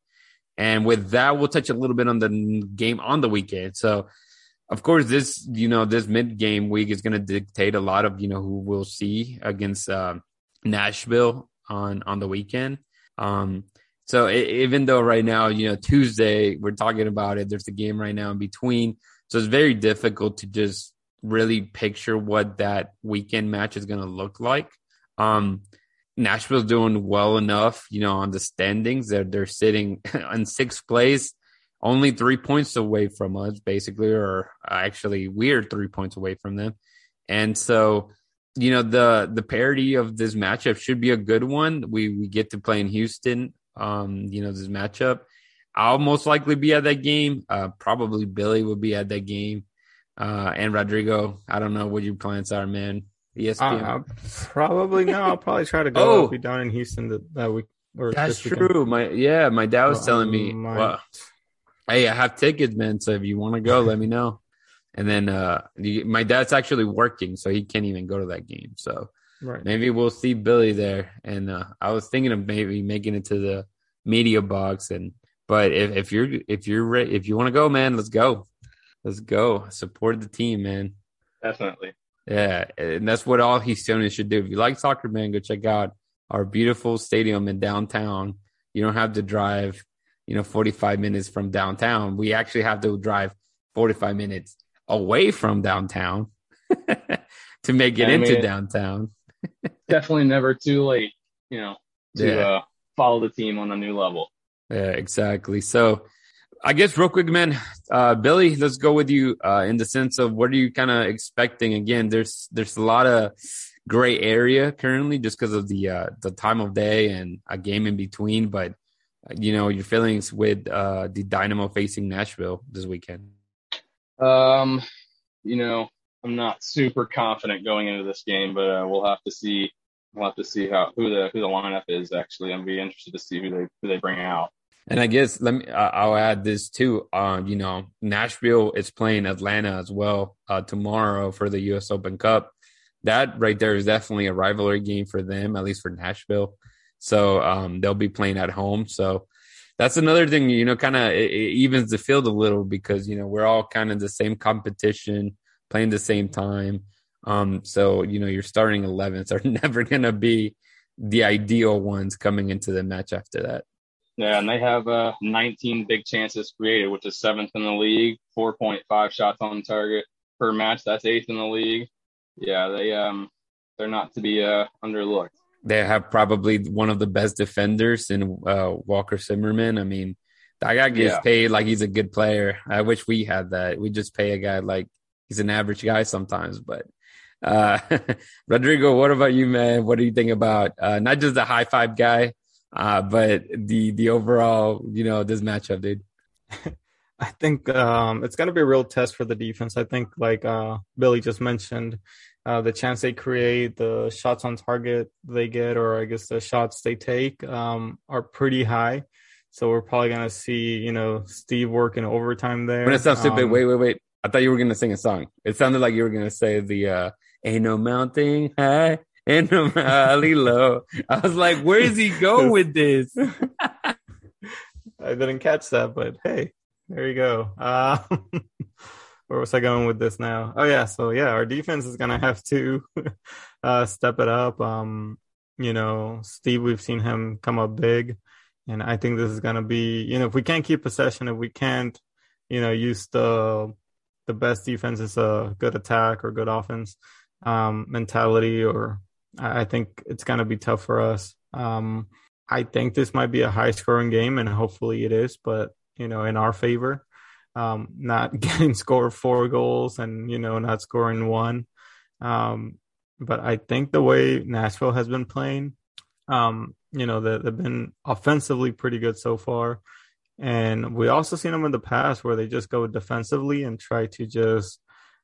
And with that, we'll touch a little bit on the game on the weekend. So, of course, this you know this mid game week is going to dictate a lot of you know who we'll see against uh, Nashville on on the weekend. Um, so it, even though right now you know Tuesday we're talking about it, there's a game right now in between. So it's very difficult to just really picture what that weekend match is going to look like. Um, Nashville's doing well enough, you know, on the standings. They're they're sitting [laughs] in sixth place, only three points away from us, basically, or actually we're three points away from them. And so, you know, the the parity of this matchup should be a good one. We we get to play in Houston. Um, you know, this matchup. I'll most likely be at that game. Uh, probably Billy will be at that game. Uh, and Rodrigo, I don't know what your plans are, man. ESPN. Uh, probably no. I'll probably try to go. Oh. I'll be down in Houston that, that week. Or That's this weekend. true. My yeah, my dad was Well, telling me, I might- well, hey, I have tickets, man. So if you want to go, let me know. [laughs] And then uh, the, my dad's actually working, so he can't even go to that game. So Right. maybe we'll see Billy there. And uh, I was thinking of maybe making it to the media box. And but if, if you're if you're re- if you want to go, man, let's go. Let's go. Support the team, man. Definitely. Yeah, and that's what all Houstonians should do. If you like soccer, man, go check out our beautiful stadium in downtown. You don't have to drive, you know, 45 minutes from downtown. We actually have to drive 45 minutes away from downtown [laughs] to make it I into mean- downtown. [laughs] Definitely never too late, you know, to Yeah. uh, follow the team on a new level. Yeah, exactly. So I guess real quick, man, uh, Billy, let's go with you uh, in the sense of what are you kind of expecting? Again, there's there's a lot of gray area currently just because of the uh, the time of day and a game in between. But uh, you know your feelings with uh, the Dynamo facing Nashville this weekend. Um, you know, I'm not super confident going into this game, but uh, we'll have to see. We'll have to see how who the who the lineup is. Actually, I'm be interested to see who they who they bring out. And I guess let me uh, I'll add this too. Uh, you know, Nashville is playing Atlanta as well uh, tomorrow for the U.S. Open Cup. That right there is definitely a rivalry game for them, at least for Nashville. So um, they'll be playing at home. So that's another thing. You know, kind of it, it evens the field a little because you know we're all kind of the same competition, playing the same time. Um, so you know your starting 11s are [laughs] never going to be the ideal ones coming into the match after that. Yeah, and they have uh 19 big chances created, which is seventh in the league. 4.5 shots on target per match. That's eighth in the league. Yeah, they um they're not to be uh underlooked. they have probably one of the best defenders in uh, Walker Zimmerman. I mean, that guy gets Yeah. paid like he's a good player. I wish we had that. We just pay a guy like he's an average guy sometimes. But uh, [laughs] Rodrigo, what about you, man? What do you think about uh, not just the high five guy, uh, but the the overall, you know, this matchup, dude? [laughs] I think um, it's going to be a real test for the defense. I think, like uh, Billy just mentioned, uh, the chance they create, the shots on target they get, or I guess the shots they take, um, are pretty high. So we're probably going to see, you know, Steve working overtime there. When it sounds stupid, Um, wait, wait, wait. I thought you were gonna sing a song. It sounded like you were gonna say the uh Ain't no mountain high, no valley low. I was like, where is he go [laughs] with this? [laughs] I didn't catch that, but hey, there you go. Uh, [laughs] where was I going with this now? Oh yeah, so yeah, our defense is gonna have to uh, step it up. Um, you know, Steve, we've seen him come up big, and I think this is gonna be, you know, if we can't keep possession, if we can't, you know, use the the best defense is a good attack or good offense um, mentality, or I think it's gonna be tough for us. Um, I think this might be a high scoring game, and hopefully it is, but you know, in our favor, um, not [laughs] getting scored four goals and you know not scoring one. Um, but I think the way Nashville has been playing, um, you know, they, they've been offensively pretty good so far, and we also seen them in the past where they just go defensively and try to just,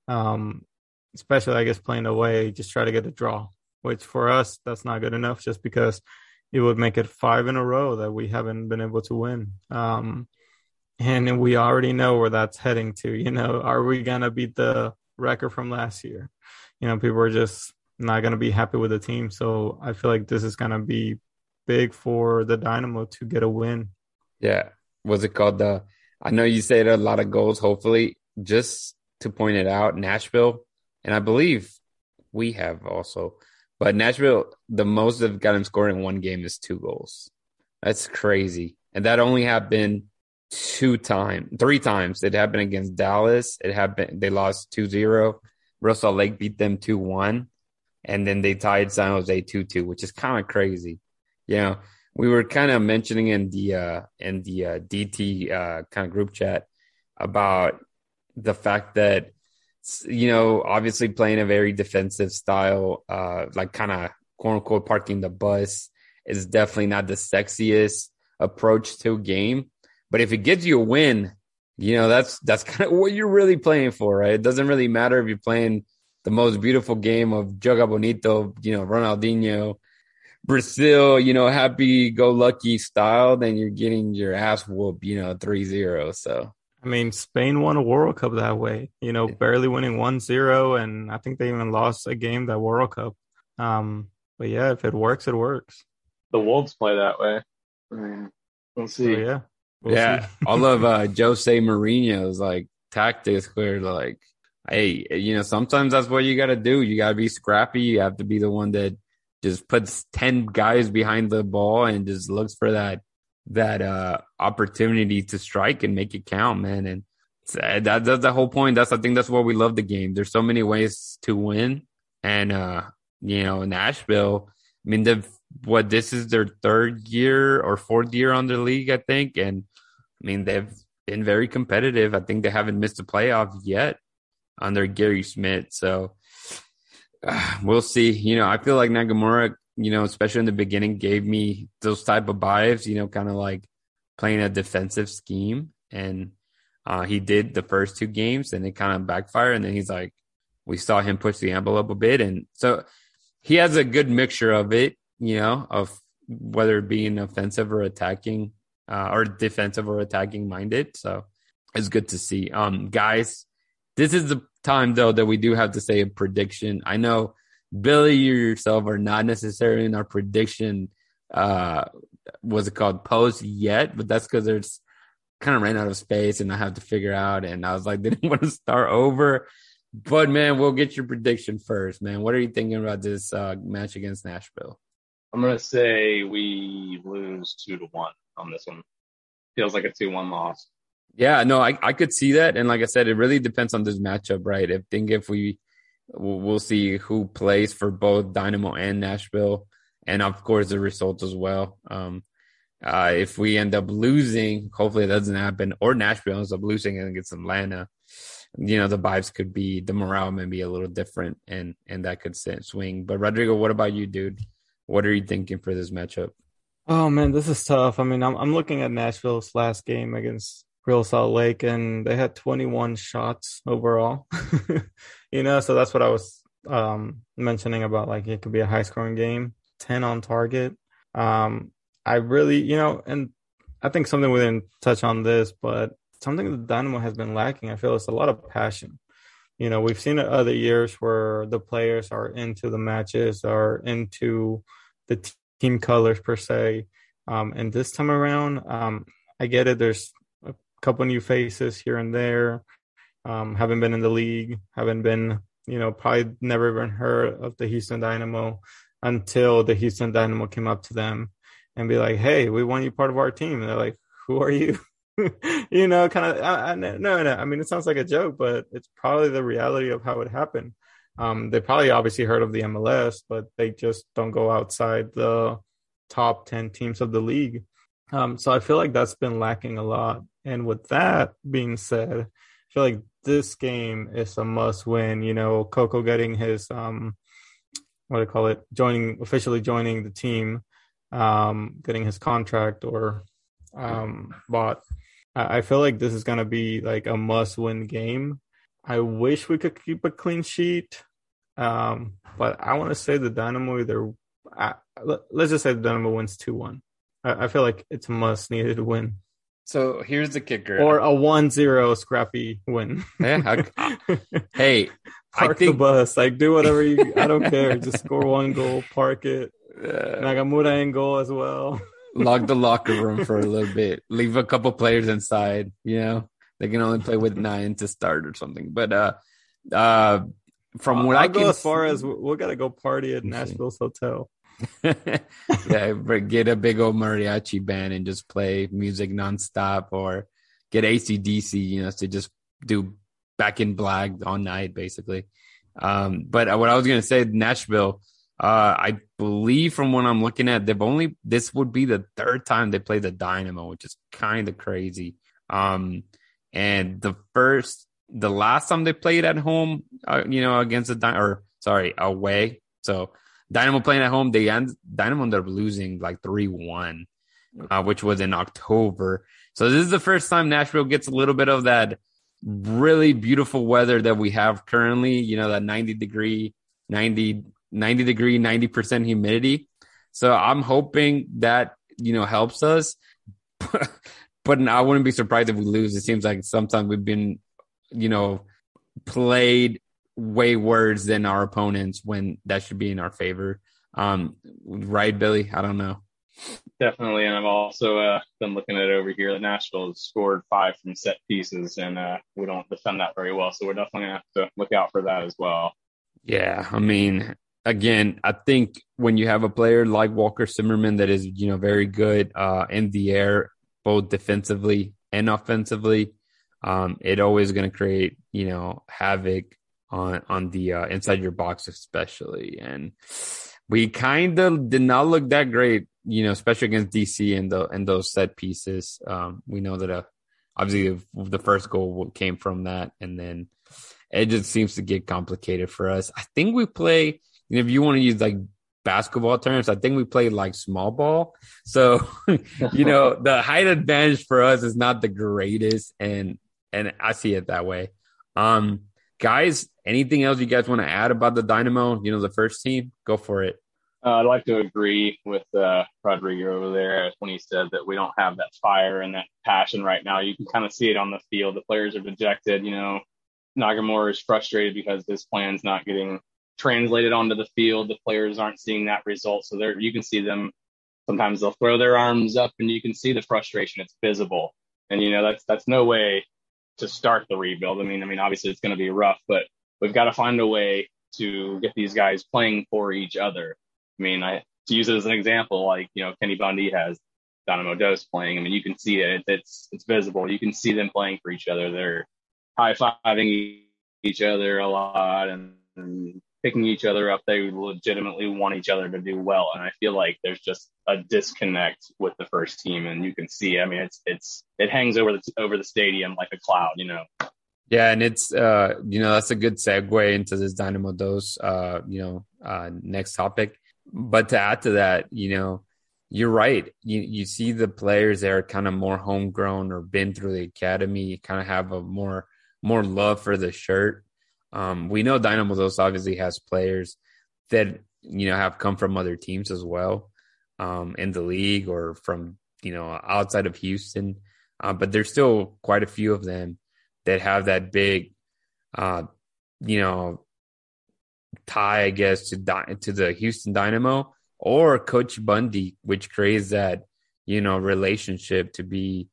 um, especially I guess playing away, just try to get a draw. Which for us, that's not good enough, just because it would make it five in a row that we haven't been able to win. Um, and we already know where that's heading to. You know, are we gonna beat the record from last year? You know, people are just not to be happy with the team. So I feel like this is to be big for the Dynamo to get a win. Yeah. Was it called the? I know you said a lot of goals. Hopefully, just to point it out, Nashville, and I believe we have also, but Nashville, the most they've gotten scoring one game is two goals. That's crazy, and that only happened two times, three times. It happened against Dallas. It happened. They lost 2-0. Real Salt Lake beat them two one, and then they tied San Jose two two, which is kind of crazy. You know, we were kind of mentioning in the uh, in the uh, DT uh, kind of group chat about the fact that you know obviously playing a very defensive style, uh, like kind of quote unquote parking the bus, is definitely not the sexiest approach to a game. But if it gives you a win, you know that's that's [laughs] kind of what you're really playing for, right? It doesn't really matter if you're playing the most beautiful game of Joga Bonito, you know, Ronaldinho, Brazil, you know, happy go lucky style, then you're getting your ass whooped, you know, 3-0. So I mean, Spain won a World Cup that way, you know, barely winning 1-0 and I think they even lost a game that World Cup. Um, but yeah, if it works, it works. The Wolves play that way. I mean, we'll see. So, yeah. We'll yeah, all of uh, [laughs] Jose Mourinho's like tactics where like, hey, you know, sometimes that's what you got to do. You got to be scrappy. You have to be the one that just puts ten guys behind the ball and just looks for that that uh opportunity to strike and make it count, man. And uh, that, that's the whole point. That's I think that's why we love the game. There's so many ways to win, and uh, you know, Nashville. I mean, they've what this is their third year or fourth year on the league, I think, and I mean they've been very competitive. I think they haven't missed a playoff yet under Gary Smith. So uh, we'll see. You know, I feel like Nagamura, you know, especially in the beginning, gave me those type of vibes. You know, kind of like playing a defensive scheme, and uh, he did the first two games, and it kind of backfired. And then he's like, we saw him push the envelope a bit, and so he has a good mixture of it. You know, of whether being offensive or attacking, uh, or defensive or attacking minded. So it's good to see. Um, guys, this is the time though that we do have to say a prediction. I know Billy, you yourself are not necessarily in our prediction. Uh, was it called post yet? But that's because there's kind of ran out of space and I have to figure out. And I was like, [laughs] didn't want to start over. But man, we'll get your prediction first, man. What are you thinking about this uh, match against Nashville? I'm gonna say we lose two to one on this one. Feels like a two one loss. Yeah, no, I, I could see that. And like I said, it really depends on this matchup, right? If think if we we'll see who plays for both Dynamo and Nashville, and of course the results as well. Um, uh, if we end up losing, hopefully it doesn't happen, or Nashville ends up losing against Atlanta, you know the vibes could be the morale may be a little different, and and that could swing. But Rodrigo, what about you, dude? What are you thinking for this matchup? Oh man, this is tough. I mean, I'm I'm looking at Nashville's last game against Real Salt Lake, and they had 21 shots overall. [laughs] you know, so that's what I was um, mentioning about like it could be a high scoring game, 10 on target. Um, I really, you know, and I think something we didn't touch on this, but something that Dynamo has been lacking, I feel, is a lot of passion. You know, we've seen it other years where the players are into the matches, are into the team colors per se. Um, and this time around, um, I get it. There's couple new faces here and there. Um, haven't been in the league, haven't been, you know, probably never even heard of the Houston Dynamo until the Houston Dynamo came up to them and be like, "Hey, we want you part of our team." And they're like, "Who are you?" [laughs] you know, kind of. I, I, no, no. I mean, it sounds like a joke, but it's probably the reality of how it happened. Um, they probably obviously heard of the MLS, but they just don't go outside the top ten teams of the league. Um, so I feel like that's been lacking a lot. And with that being said, I feel like this game is a must win. You know, Coco getting his um what do I call it? Joining officially joining the team, um, getting his contract or um bought. I, I feel like this is gonna be like a must win game. I wish we could keep a clean sheet. Um, but I want to say the Dynamo either I, let's just say the Dynamo wins two one. I, I feel like it's a must needed win. So here's the kicker. Or a 1-0 scrappy win. yeah, I, [laughs] hey, park think, the bus. Like do whatever you. I don't care. Just score one goal, park it. Uh, Nagamura in goal as well. lock the [laughs] locker room for a little bit. Leave a couple players inside. You know, they can only play with nine to start or something. But uh, uh, from what I'll I go as far as we gotta go party at Nashville's hotel. [laughs] yeah, get a big old mariachi band and just play music nonstop, or get ACDC, you know, to just do back in black all night, basically. Um, but what I was gonna say, Nashville, uh, I believe from what I'm looking at, they've only this would be the third time they play the Dynamo, which is kind of crazy. Um, and the first, the last time they played at home, uh, you know, against the or sorry, away. So Dynamo playing at home, they end Dynamo ended up losing like three one, uh, which was in October. So this is the first time Nashville gets a little bit of that really beautiful weather that we have currently. You know, that ninety degree, 90, 90 degree, ninety percent humidity. So I'm hoping that you know helps us. [laughs] but I wouldn't be surprised if we lose. It seems like sometimes we've been, you know, played way worse than our opponents when that should be in our favor. Um, right, Billy? I don't know. Definitely, and I've also uh, been looking at it over here. That Nashville has scored five from set pieces, and uh, we don't defend that very well. So we're definitely gonna have to look out for that as well. Yeah, I mean, again, I think when you have a player like Walker Zimmerman that is, you know, very good uh, in the air, both defensively and offensively, um, it always going to create, you know, havoc on on the uh, inside your box, especially. And we kind of did not look that great, you know, especially against DC and the and those set pieces. Um, we know that uh, obviously the first goal came from that, and then it just seems to get complicated for us. I think we play. You know, if you want to use like basketball terms, I think we play like small ball. So, [laughs] you know, the height advantage for us is not the greatest, and and I see it that way. Um, guys, anything else you guys want to add about the Dynamo? You know, the first team, go for it. Uh, I'd like to agree with uh, Rodrigo over there when he said that we don't have that fire and that passion right now. You can kind of see it on the field. The players are dejected. You know, Nagamura is frustrated because his plan's not getting translated onto the field. The players aren't seeing that result. So there, you can see them. Sometimes they'll throw their arms up, and you can see the frustration. It's visible, and you know that's that's no way to start the rebuild. I mean, I mean, obviously it's going to be rough, but we've got to find a way to get these guys playing for each other. I mean, I to use it as an example, like you know, Kenny Bundy has Dynamo Dos playing. I mean, you can see it; it's it's visible. You can see them playing for each other. They're high fiving each other a lot and, and picking each other up. They legitimately want each other to do well, and I feel like there's just a disconnect with the first team, and you can see. I mean, it's it's it hangs over the over the stadium like a cloud, you know. Yeah, and it's uh, you know that's a good segue into this Dynamo Dos uh, you know uh, next topic. But to add to that, you know, you're right. You you see the players that are kind of more homegrown or been through the academy, kind of have a more more love for the shirt. Um, we know Dynamo Dos obviously has players that you know have come from other teams as well um, in the league or from you know outside of Houston, uh, but there's still quite a few of them that have that big, uh, you know, tie I guess to to the Houston Dynamo or Coach Bundy, which creates that you know relationship to be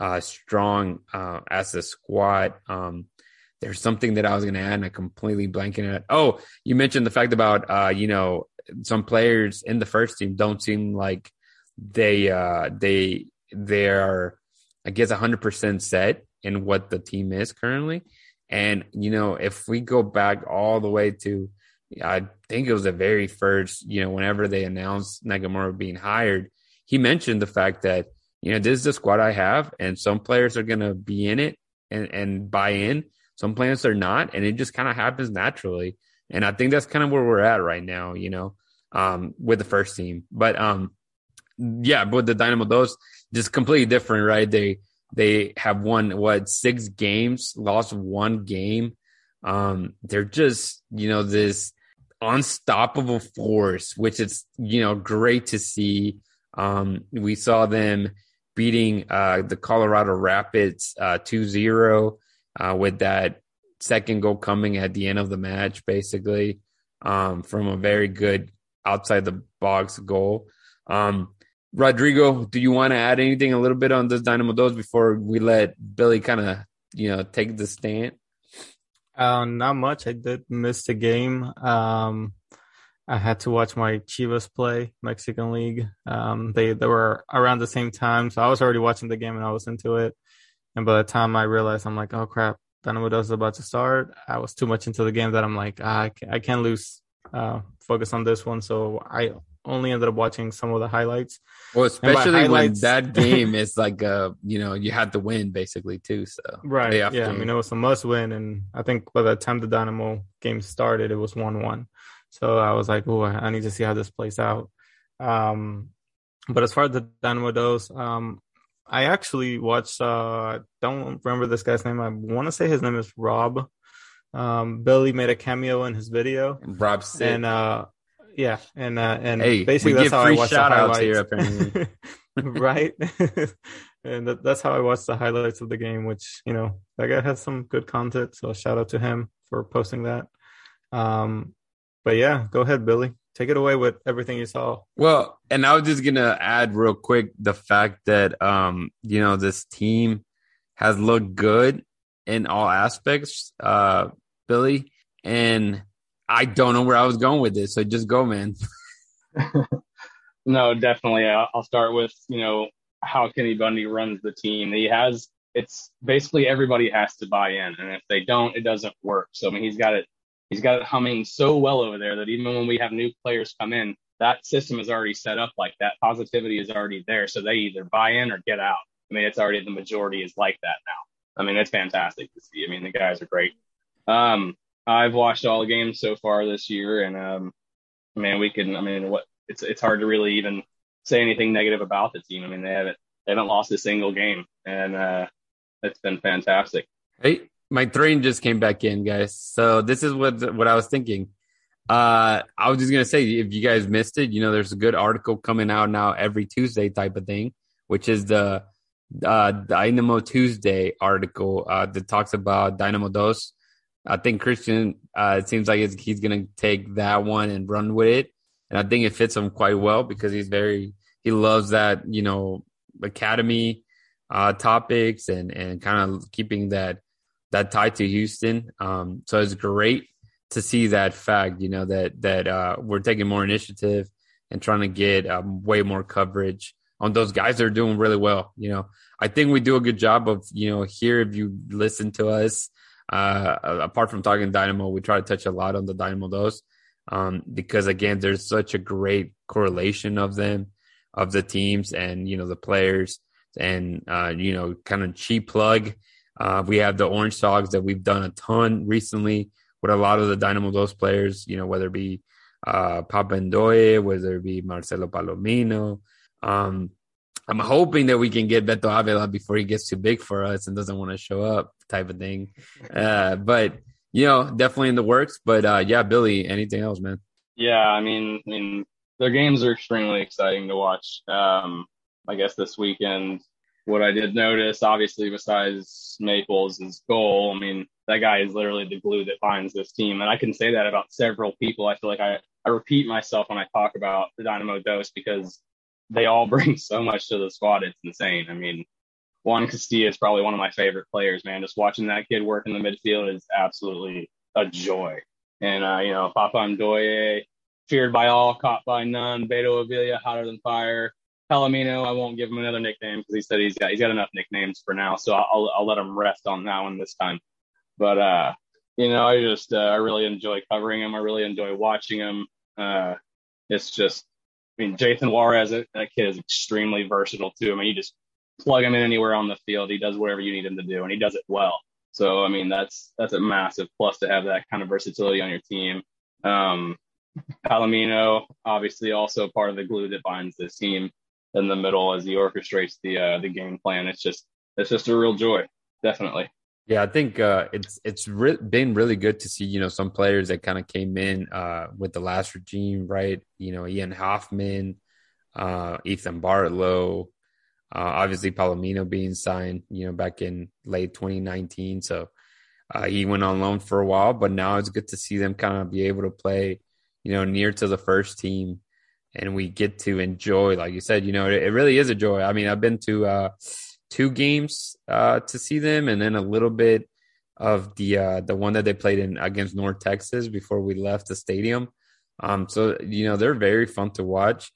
uh, strong uh, as a squad. Um, there's something that I was going to add, and I completely blanking it. Oh, you mentioned the fact about uh, you know some players in the first team don't seem like they uh, they they are I guess 100 percent set in what the team is currently. And you know, if we go back all the way to, I think it was the very first, you know, whenever they announced Nagamura being hired, he mentioned the fact that you know this is the squad I have, and some players are going to be in it and and buy in. Some planets are not, and it just kind of happens naturally. And I think that's kind of where we're at right now, you know, um, with the first team. But um, yeah, but the Dynamo Dos just completely different, right? They they have won what six games, lost one game. Um, they're just you know this unstoppable force, which is you know great to see. Um, we saw them beating uh, the Colorado Rapids uh, 2-0 uh, with that second goal coming at the end of the match, basically, um, from a very good outside the box goal. Um, Rodrigo, do you want to add anything a little bit on this Dynamo Dos before we let Billy kind of, you know, take the stand? Uh, not much. I did miss the game. Um, I had to watch my Chivas play Mexican League. Um, they they were around the same time, so I was already watching the game and I was into it. And by the time I realized, I'm like, oh crap, Dynamo Dos is about to start. I was too much into the game that I'm like, ah, I, can't, I can't lose uh, focus on this one. So I only ended up watching some of the highlights. Well, especially highlights, when that [laughs] game is like, uh, you know, you had to win basically too. So right, yeah. I mean, it was a must win, and I think by the time the Dynamo game started, it was one one. So I was like, oh, I need to see how this plays out. Um, but as far as the Dynamo Dos, um, I actually watched. Uh, don't remember this guy's name. I want to say his name is Rob. Um, Billy made a cameo in his video. Rob Sick. and uh, yeah, and uh, and hey, basically that's how I watched the highlights. here, apparently. [laughs] right? [laughs] and that, that's how I watched the highlights of the game. Which you know, that guy has some good content. So shout out to him for posting that. Um, but yeah, go ahead, Billy. Take it away with everything you saw. Well, and I was just gonna add real quick the fact that um, you know, this team has looked good in all aspects, uh, Billy. And I don't know where I was going with this, so just go, man. [laughs] no, definitely. I'll start with you know how Kenny Bundy runs the team. He has it's basically everybody has to buy in, and if they don't, it doesn't work. So I mean, he's got it he's got it humming so well over there that even when we have new players come in, that system is already set up like that. Positivity is already there, so they either buy in or get out. I mean, it's already the majority is like that now. I mean, it's fantastic to see. I mean, the guys are great. Um, I've watched all the games so far this year, and um, man, we can. I mean, what it's it's hard to really even say anything negative about the team. I mean, they haven't they haven't lost a single game, and uh, it's been fantastic. Hey, my train just came back in, guys. So this is what what I was thinking. Uh, I was just gonna say, if you guys missed it, you know, there's a good article coming out now every Tuesday type of thing, which is the uh, Dynamo Tuesday article uh, that talks about Dynamo Dos I think Christian, uh, it seems like he's to take that one and run with it. And I think it fits him quite well because he's very, he loves that, you know, academy uh, topics and, and kind of keeping that, that tie to Houston. Um, so it's great to see that fact, you know, that, that uh, we're taking more initiative and trying to get um, way more coverage on those guys that are doing really well. You know, I think we do a good job of, you know, here, if you listen to us, uh, apart from talking Dynamo, we try to touch a lot on the Dynamo Dos um, because again, there's such a great correlation of them, of the teams, and you know the players, and uh, you know, kind of cheap plug. Uh, we have the Orange Dogs that we've done a ton recently with a lot of the Dynamo Dos players. You know, whether it be uh, Papa whether it be Marcelo Palomino. Um, I'm hoping that we can get Beto Avila before he gets too big for us and doesn't want to show up, type of thing. [laughs] Uh, but you know, definitely in the works. But uh, yeah, Billy, anything else, man? Yeah, I mean, I mean, their games are extremely exciting to watch. Um, I guess this weekend, what I did notice, obviously, besides Maples' his goal, I mean, that guy is literally the glue that binds this team, and I can say that about several people. I feel like I I repeat myself when I talk about the Dynamo Dos because they all [laughs] bring so much to the squad. It's insane. I mean, Juan Castilla is probably one of my favorite players, man. Just watching that kid work in the midfield is absolutely a joy. And, uh, you know, Papa Ndoye, feared by all, caught by none. Beto Avila, hotter than fire. Palomino, I won't give him another nickname because he said he's got he's got enough nicknames for now, so I'll I'll let him rest on that one this time. But uh, you know, I just uh, I really enjoy covering him. I really enjoy watching him. Uh, it's just I mean, Jathan Juarez, that kid is extremely versatile too. I mean, you just plug him in anywhere on the field. He does whatever you need him to do, and he does it well. So, I mean, that's that's a massive plus to have that kind of versatility on your team. Um, Palomino, obviously, also part of the glue that binds this team in the middle as he orchestrates the uh, the game plan. It's just it's just a real joy, definitely. Yeah, I think uh, it's it's re- been really good to see you know some players that kind of came in uh, with the last regime, right? You know, Ian Hoffman, uh, Ethan Bartlow, uh, obviously Palomino being signed, you know, back in late 2019. So Uh, he went on loan for a while, but now it's good to see them kind of be able to play, you know, near to the first team, and we get to enjoy, like you said, you know, it, it really is a joy. I mean, I've been to uh, two games uh, to see them, and then a little bit of the uh, the one that they played in against North Texas before we left the stadium. Um, so you know, they're very fun to watch.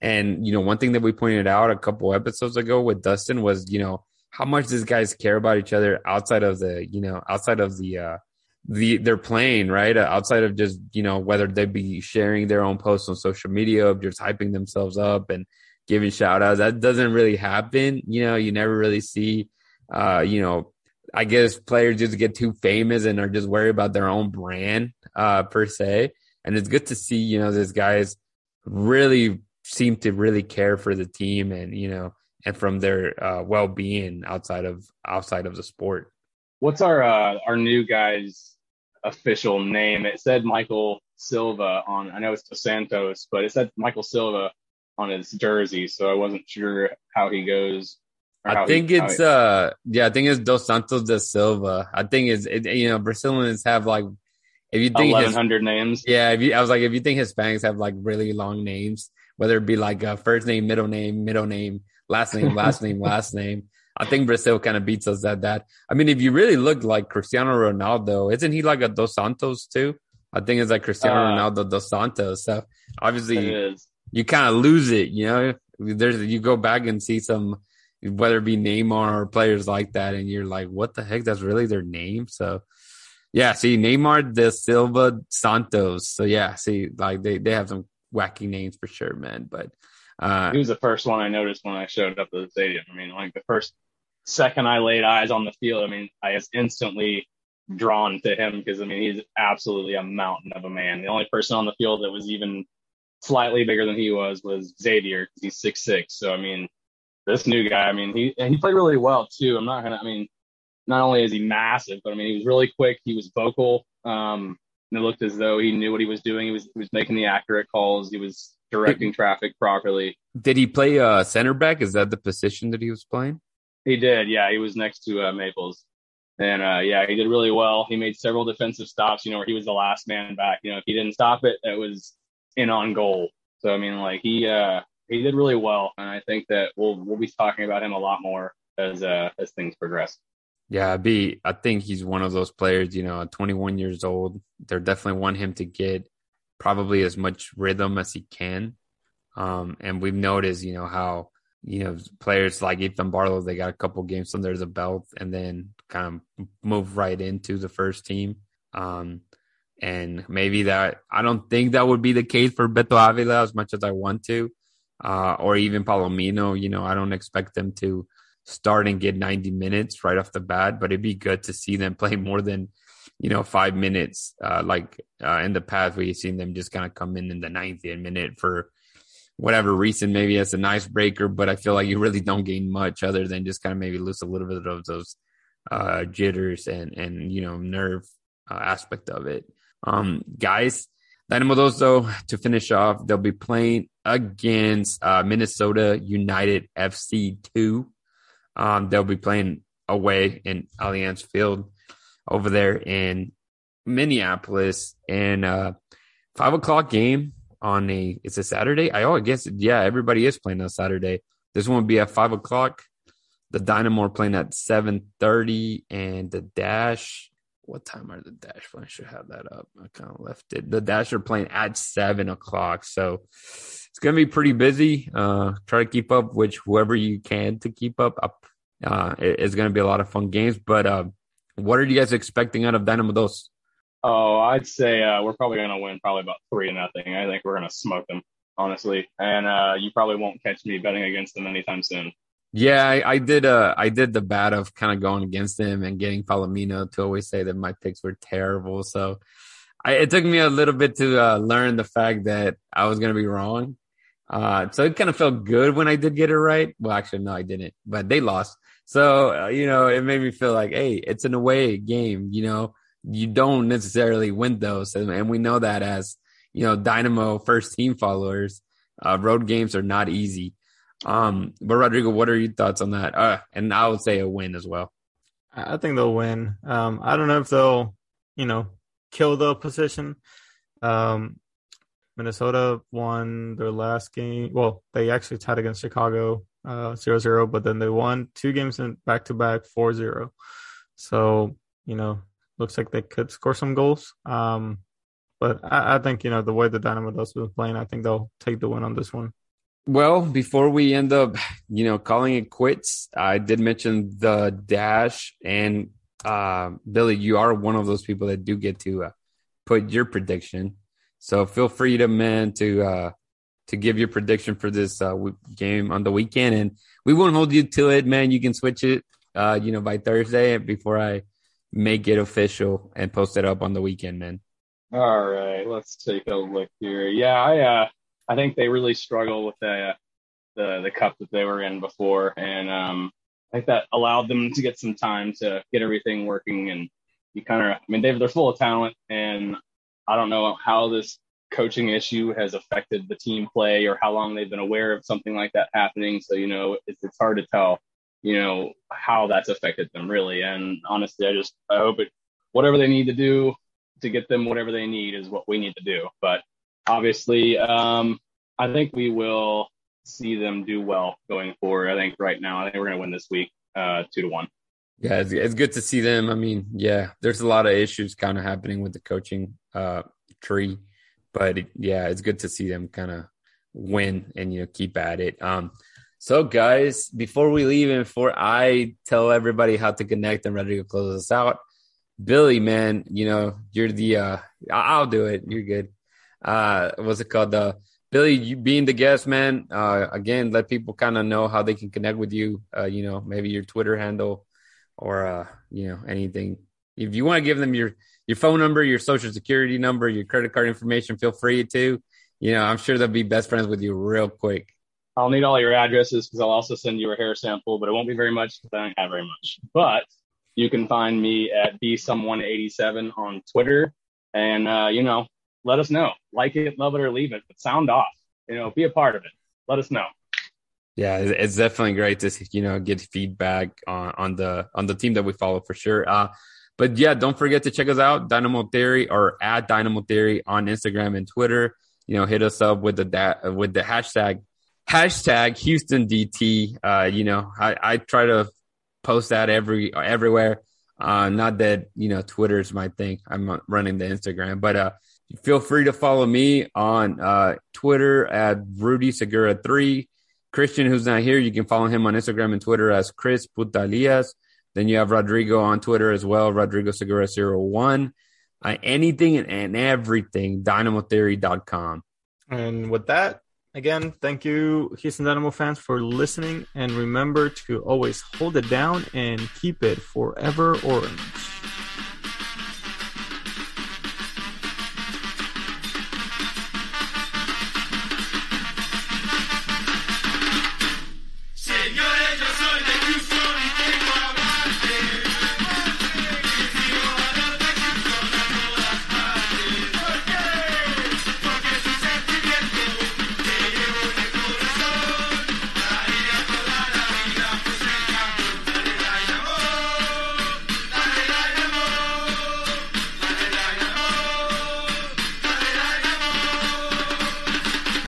And you know, one thing that we pointed out a couple episodes ago with Dustin was, you know, how much these guys care about each other outside of the, you know, outside of the, uh, the they're playing right? Uh, outside of just you know whether they be sharing their own posts on social media of just hyping themselves up and giving shout outs that doesn't really happen. You know you never really see uh you know i guess players just get too famous and are just worried about their own brand uh per se. And it's good to see you know these guys really seem to really care for the team and you know and from their uh, well-being outside of outside of the sport. What's our uh, our new guy's official name? It said Michael Silva on. I know it's Dos Santos, but it said Michael Silva on his jersey, so I wasn't sure how he goes. I think he, it's uh yeah, I think it's Dos Santos de Silva. I think it's it, you know Brazilians have like if you think eleven hundred names. Yeah, if you, I was like if you think Hispanics have like really long names, whether it be like a first name, middle name, middle name, last name, last name, [laughs] last name. I think Brazil kind of beats us at that. I mean, if you really look like Cristiano Ronaldo, isn't he like a Dos Santos too? I think it's like Cristiano uh, Ronaldo Dos Santos. So obviously, you kind of lose it. You know, there's you go back and see some, whether it be Neymar or players like that, and you're like, what the heck? That's really their name. So yeah, see Neymar de Silva Santos. So yeah, see like they they have some wacky names for sure, man. But uh, he was the first one I noticed when I showed up to the stadium. I mean, like the first second I laid eyes on the field, I mean, I was instantly drawn to him because I mean he's absolutely a mountain of a man. The only person on the field that was even slightly bigger than he was was Xavier because he's six six. So I mean, this new guy, I mean he and he played really well too. I'm not gonna, I mean, not only is he massive, but I mean he was really quick. He was vocal. Um, and it looked as though he knew what he was doing. He was he was making the accurate calls. He was directing traffic properly. Did he play uh, center back? Is that the position that he was playing? He did. Yeah, he was next to uh, Maples, and uh, yeah, he did really well. He made several defensive stops. You know, where he was the last man back. You know, if he didn't stop it, it was in on goal. So I mean, like he uh, he did really well, and I think that we'll we'll be talking about him a lot more as uh, as things progress. Yeah, B. I think he's one of those players. You know, 21 years old. They're definitely want him to get probably as much rhythm as he can. Um, and we've noticed, you know, how, you know, players like Ethan Bartlow, they got a couple games under the belt and then kind of move right into the first team. Um, and maybe that, I don't think that would be the case for Beto Avila as much as I want to, uh, or even Palomino. You know, I don't expect them to start and get 90 minutes right off the bat, but it'd be good to see them [laughs] play more than you know, five minutes, uh, like uh, in the past you've seen them just kind of come in in the 90th minute for whatever reason. Maybe it's a nice breaker, but I feel like you really don't gain much other than just kind of maybe lose a little bit of those uh, jitters and, and, you know, nerve uh, aspect of it. Um, guys, Dynamo though, to finish off, they'll be playing against uh, Minnesota United FC 2. Um, they'll be playing away in Allianz Field over there in Minneapolis and uh five o'clock game on a it's a Saturday. I oh I guess yeah, everybody is playing on Saturday. This one will be at five o'clock. The Dynamo are playing at seven thirty and the Dash what time are the Dash playing? I should have that up. I kind of left it. The Dash are playing at seven o'clock. So it's gonna be pretty busy. Uh try to keep up with whoever you can to keep up. Uh it's gonna be a lot of fun games. But uh what are you guys expecting out of Dynamo Dos? Oh, I'd say uh, we're probably going to win probably about three to nothing. I think we're going to smoke them, honestly. And uh, you probably won't catch me betting against them anytime soon. Yeah, I, I did. Uh, I did the bad of kind of going against him and getting Palomino to always say that my picks were terrible. So I, it took me a little bit to uh, learn the fact that I was going to be wrong. Uh, so it kind of felt good when I did get it right. Well, actually, no, I didn't, but they lost. So, uh, you know, it made me feel like, hey, it's an away game. You know, you don't necessarily win those. And, and we know that as, you know, Dynamo first team followers, uh, road games are not easy. Um, but Rodrigo, what are your thoughts on that? Uh, and I would say a win as well. I think they'll win. Um, I don't know if they'll, you know, kill the opposition. Um, Minnesota won their last game. Well, they actually tied against Chicago uh, 0-0, but then they won two games in back to back 4-0. So, you know, looks like they could score some goals. Um, but I, I, think, you know, the way the Dynamo Dos was playing, I think they'll take the win on this one. Well, before we end up, you know, calling it quits, I did mention the dash and uh, Billy, you are one of those people that do get to uh, put your prediction. So feel free to man to uh, to give your prediction for this uh, game on the weekend, and we won't hold you to it, man. You can switch it, uh, you know, by Thursday before I make it official and post it up on the weekend, man. All right, let's take a look here. Yeah, I uh, I think they really struggle with the the the cup that they were in before, and um, I think that allowed them to get some time to get everything working. And you kind of, I mean, they they're full of talent, and I don't know how this coaching issue has affected the team play or how long they've been aware of something like that happening. So, you know, it's, it's hard to tell, you know, how that's affected them really. And honestly, I just, I hope it, whatever they need to do to get them whatever they need is what we need to do. But obviously, um, I think we will see them do well going forward. I think right now, I think we're going to win this week, uh, two to one. Yeah, it's, it's good to see them. I mean, yeah, there's a lot of issues kind of happening with the coaching uh, tree but yeah, it's good to see them kind of win and you know keep at it. Um, so guys, before we leave and before I tell everybody how to connect and ready to close us out, Billy, man, you know you're the uh, I'll do it. You're good. Uh, what's it called? Uh, Billy, you being the guest, man. Uh, again, let people kind of know how they can connect with you. Uh, you know, maybe your Twitter handle or uh, you know anything. If you want to give them your your phone number, your social security number, your credit card information, feel free to. You know, I'm sure they'll be best friends with you real quick. I'll need all your addresses because I'll also send you a hair sample, but it won't be very much because I don't have very much. But you can find me at bsomeone87 on Twitter, and uh, you know, let us know. Like it, love it, or leave it, but sound off. You know, be a part of it. Let us know. Yeah, it's definitely great to you know get feedback on, on the on the team that we follow for sure. Uh, but yeah, don't forget to check us out, Dynamo Theory or at Dynamo Theory on Instagram and Twitter. You know, hit us up with the with the hashtag hashtag Houston DT. Uh, you know, I, I try to post that every everywhere. Uh, not that you know Twitter's my thing. I'm running the Instagram, but uh, feel free to follow me on uh, Twitter at Rudy Segura three. Christian, who's not here, you can follow him on Instagram and Twitter as Chris Putalias. Then you have Rodrigo on Twitter as well, Rodrigo Segura 01. Uh, anything and everything, dynamotheory.com. And with that, again, thank you, Houston Dynamo fans, for listening. And remember to always hold it down and keep it forever orange.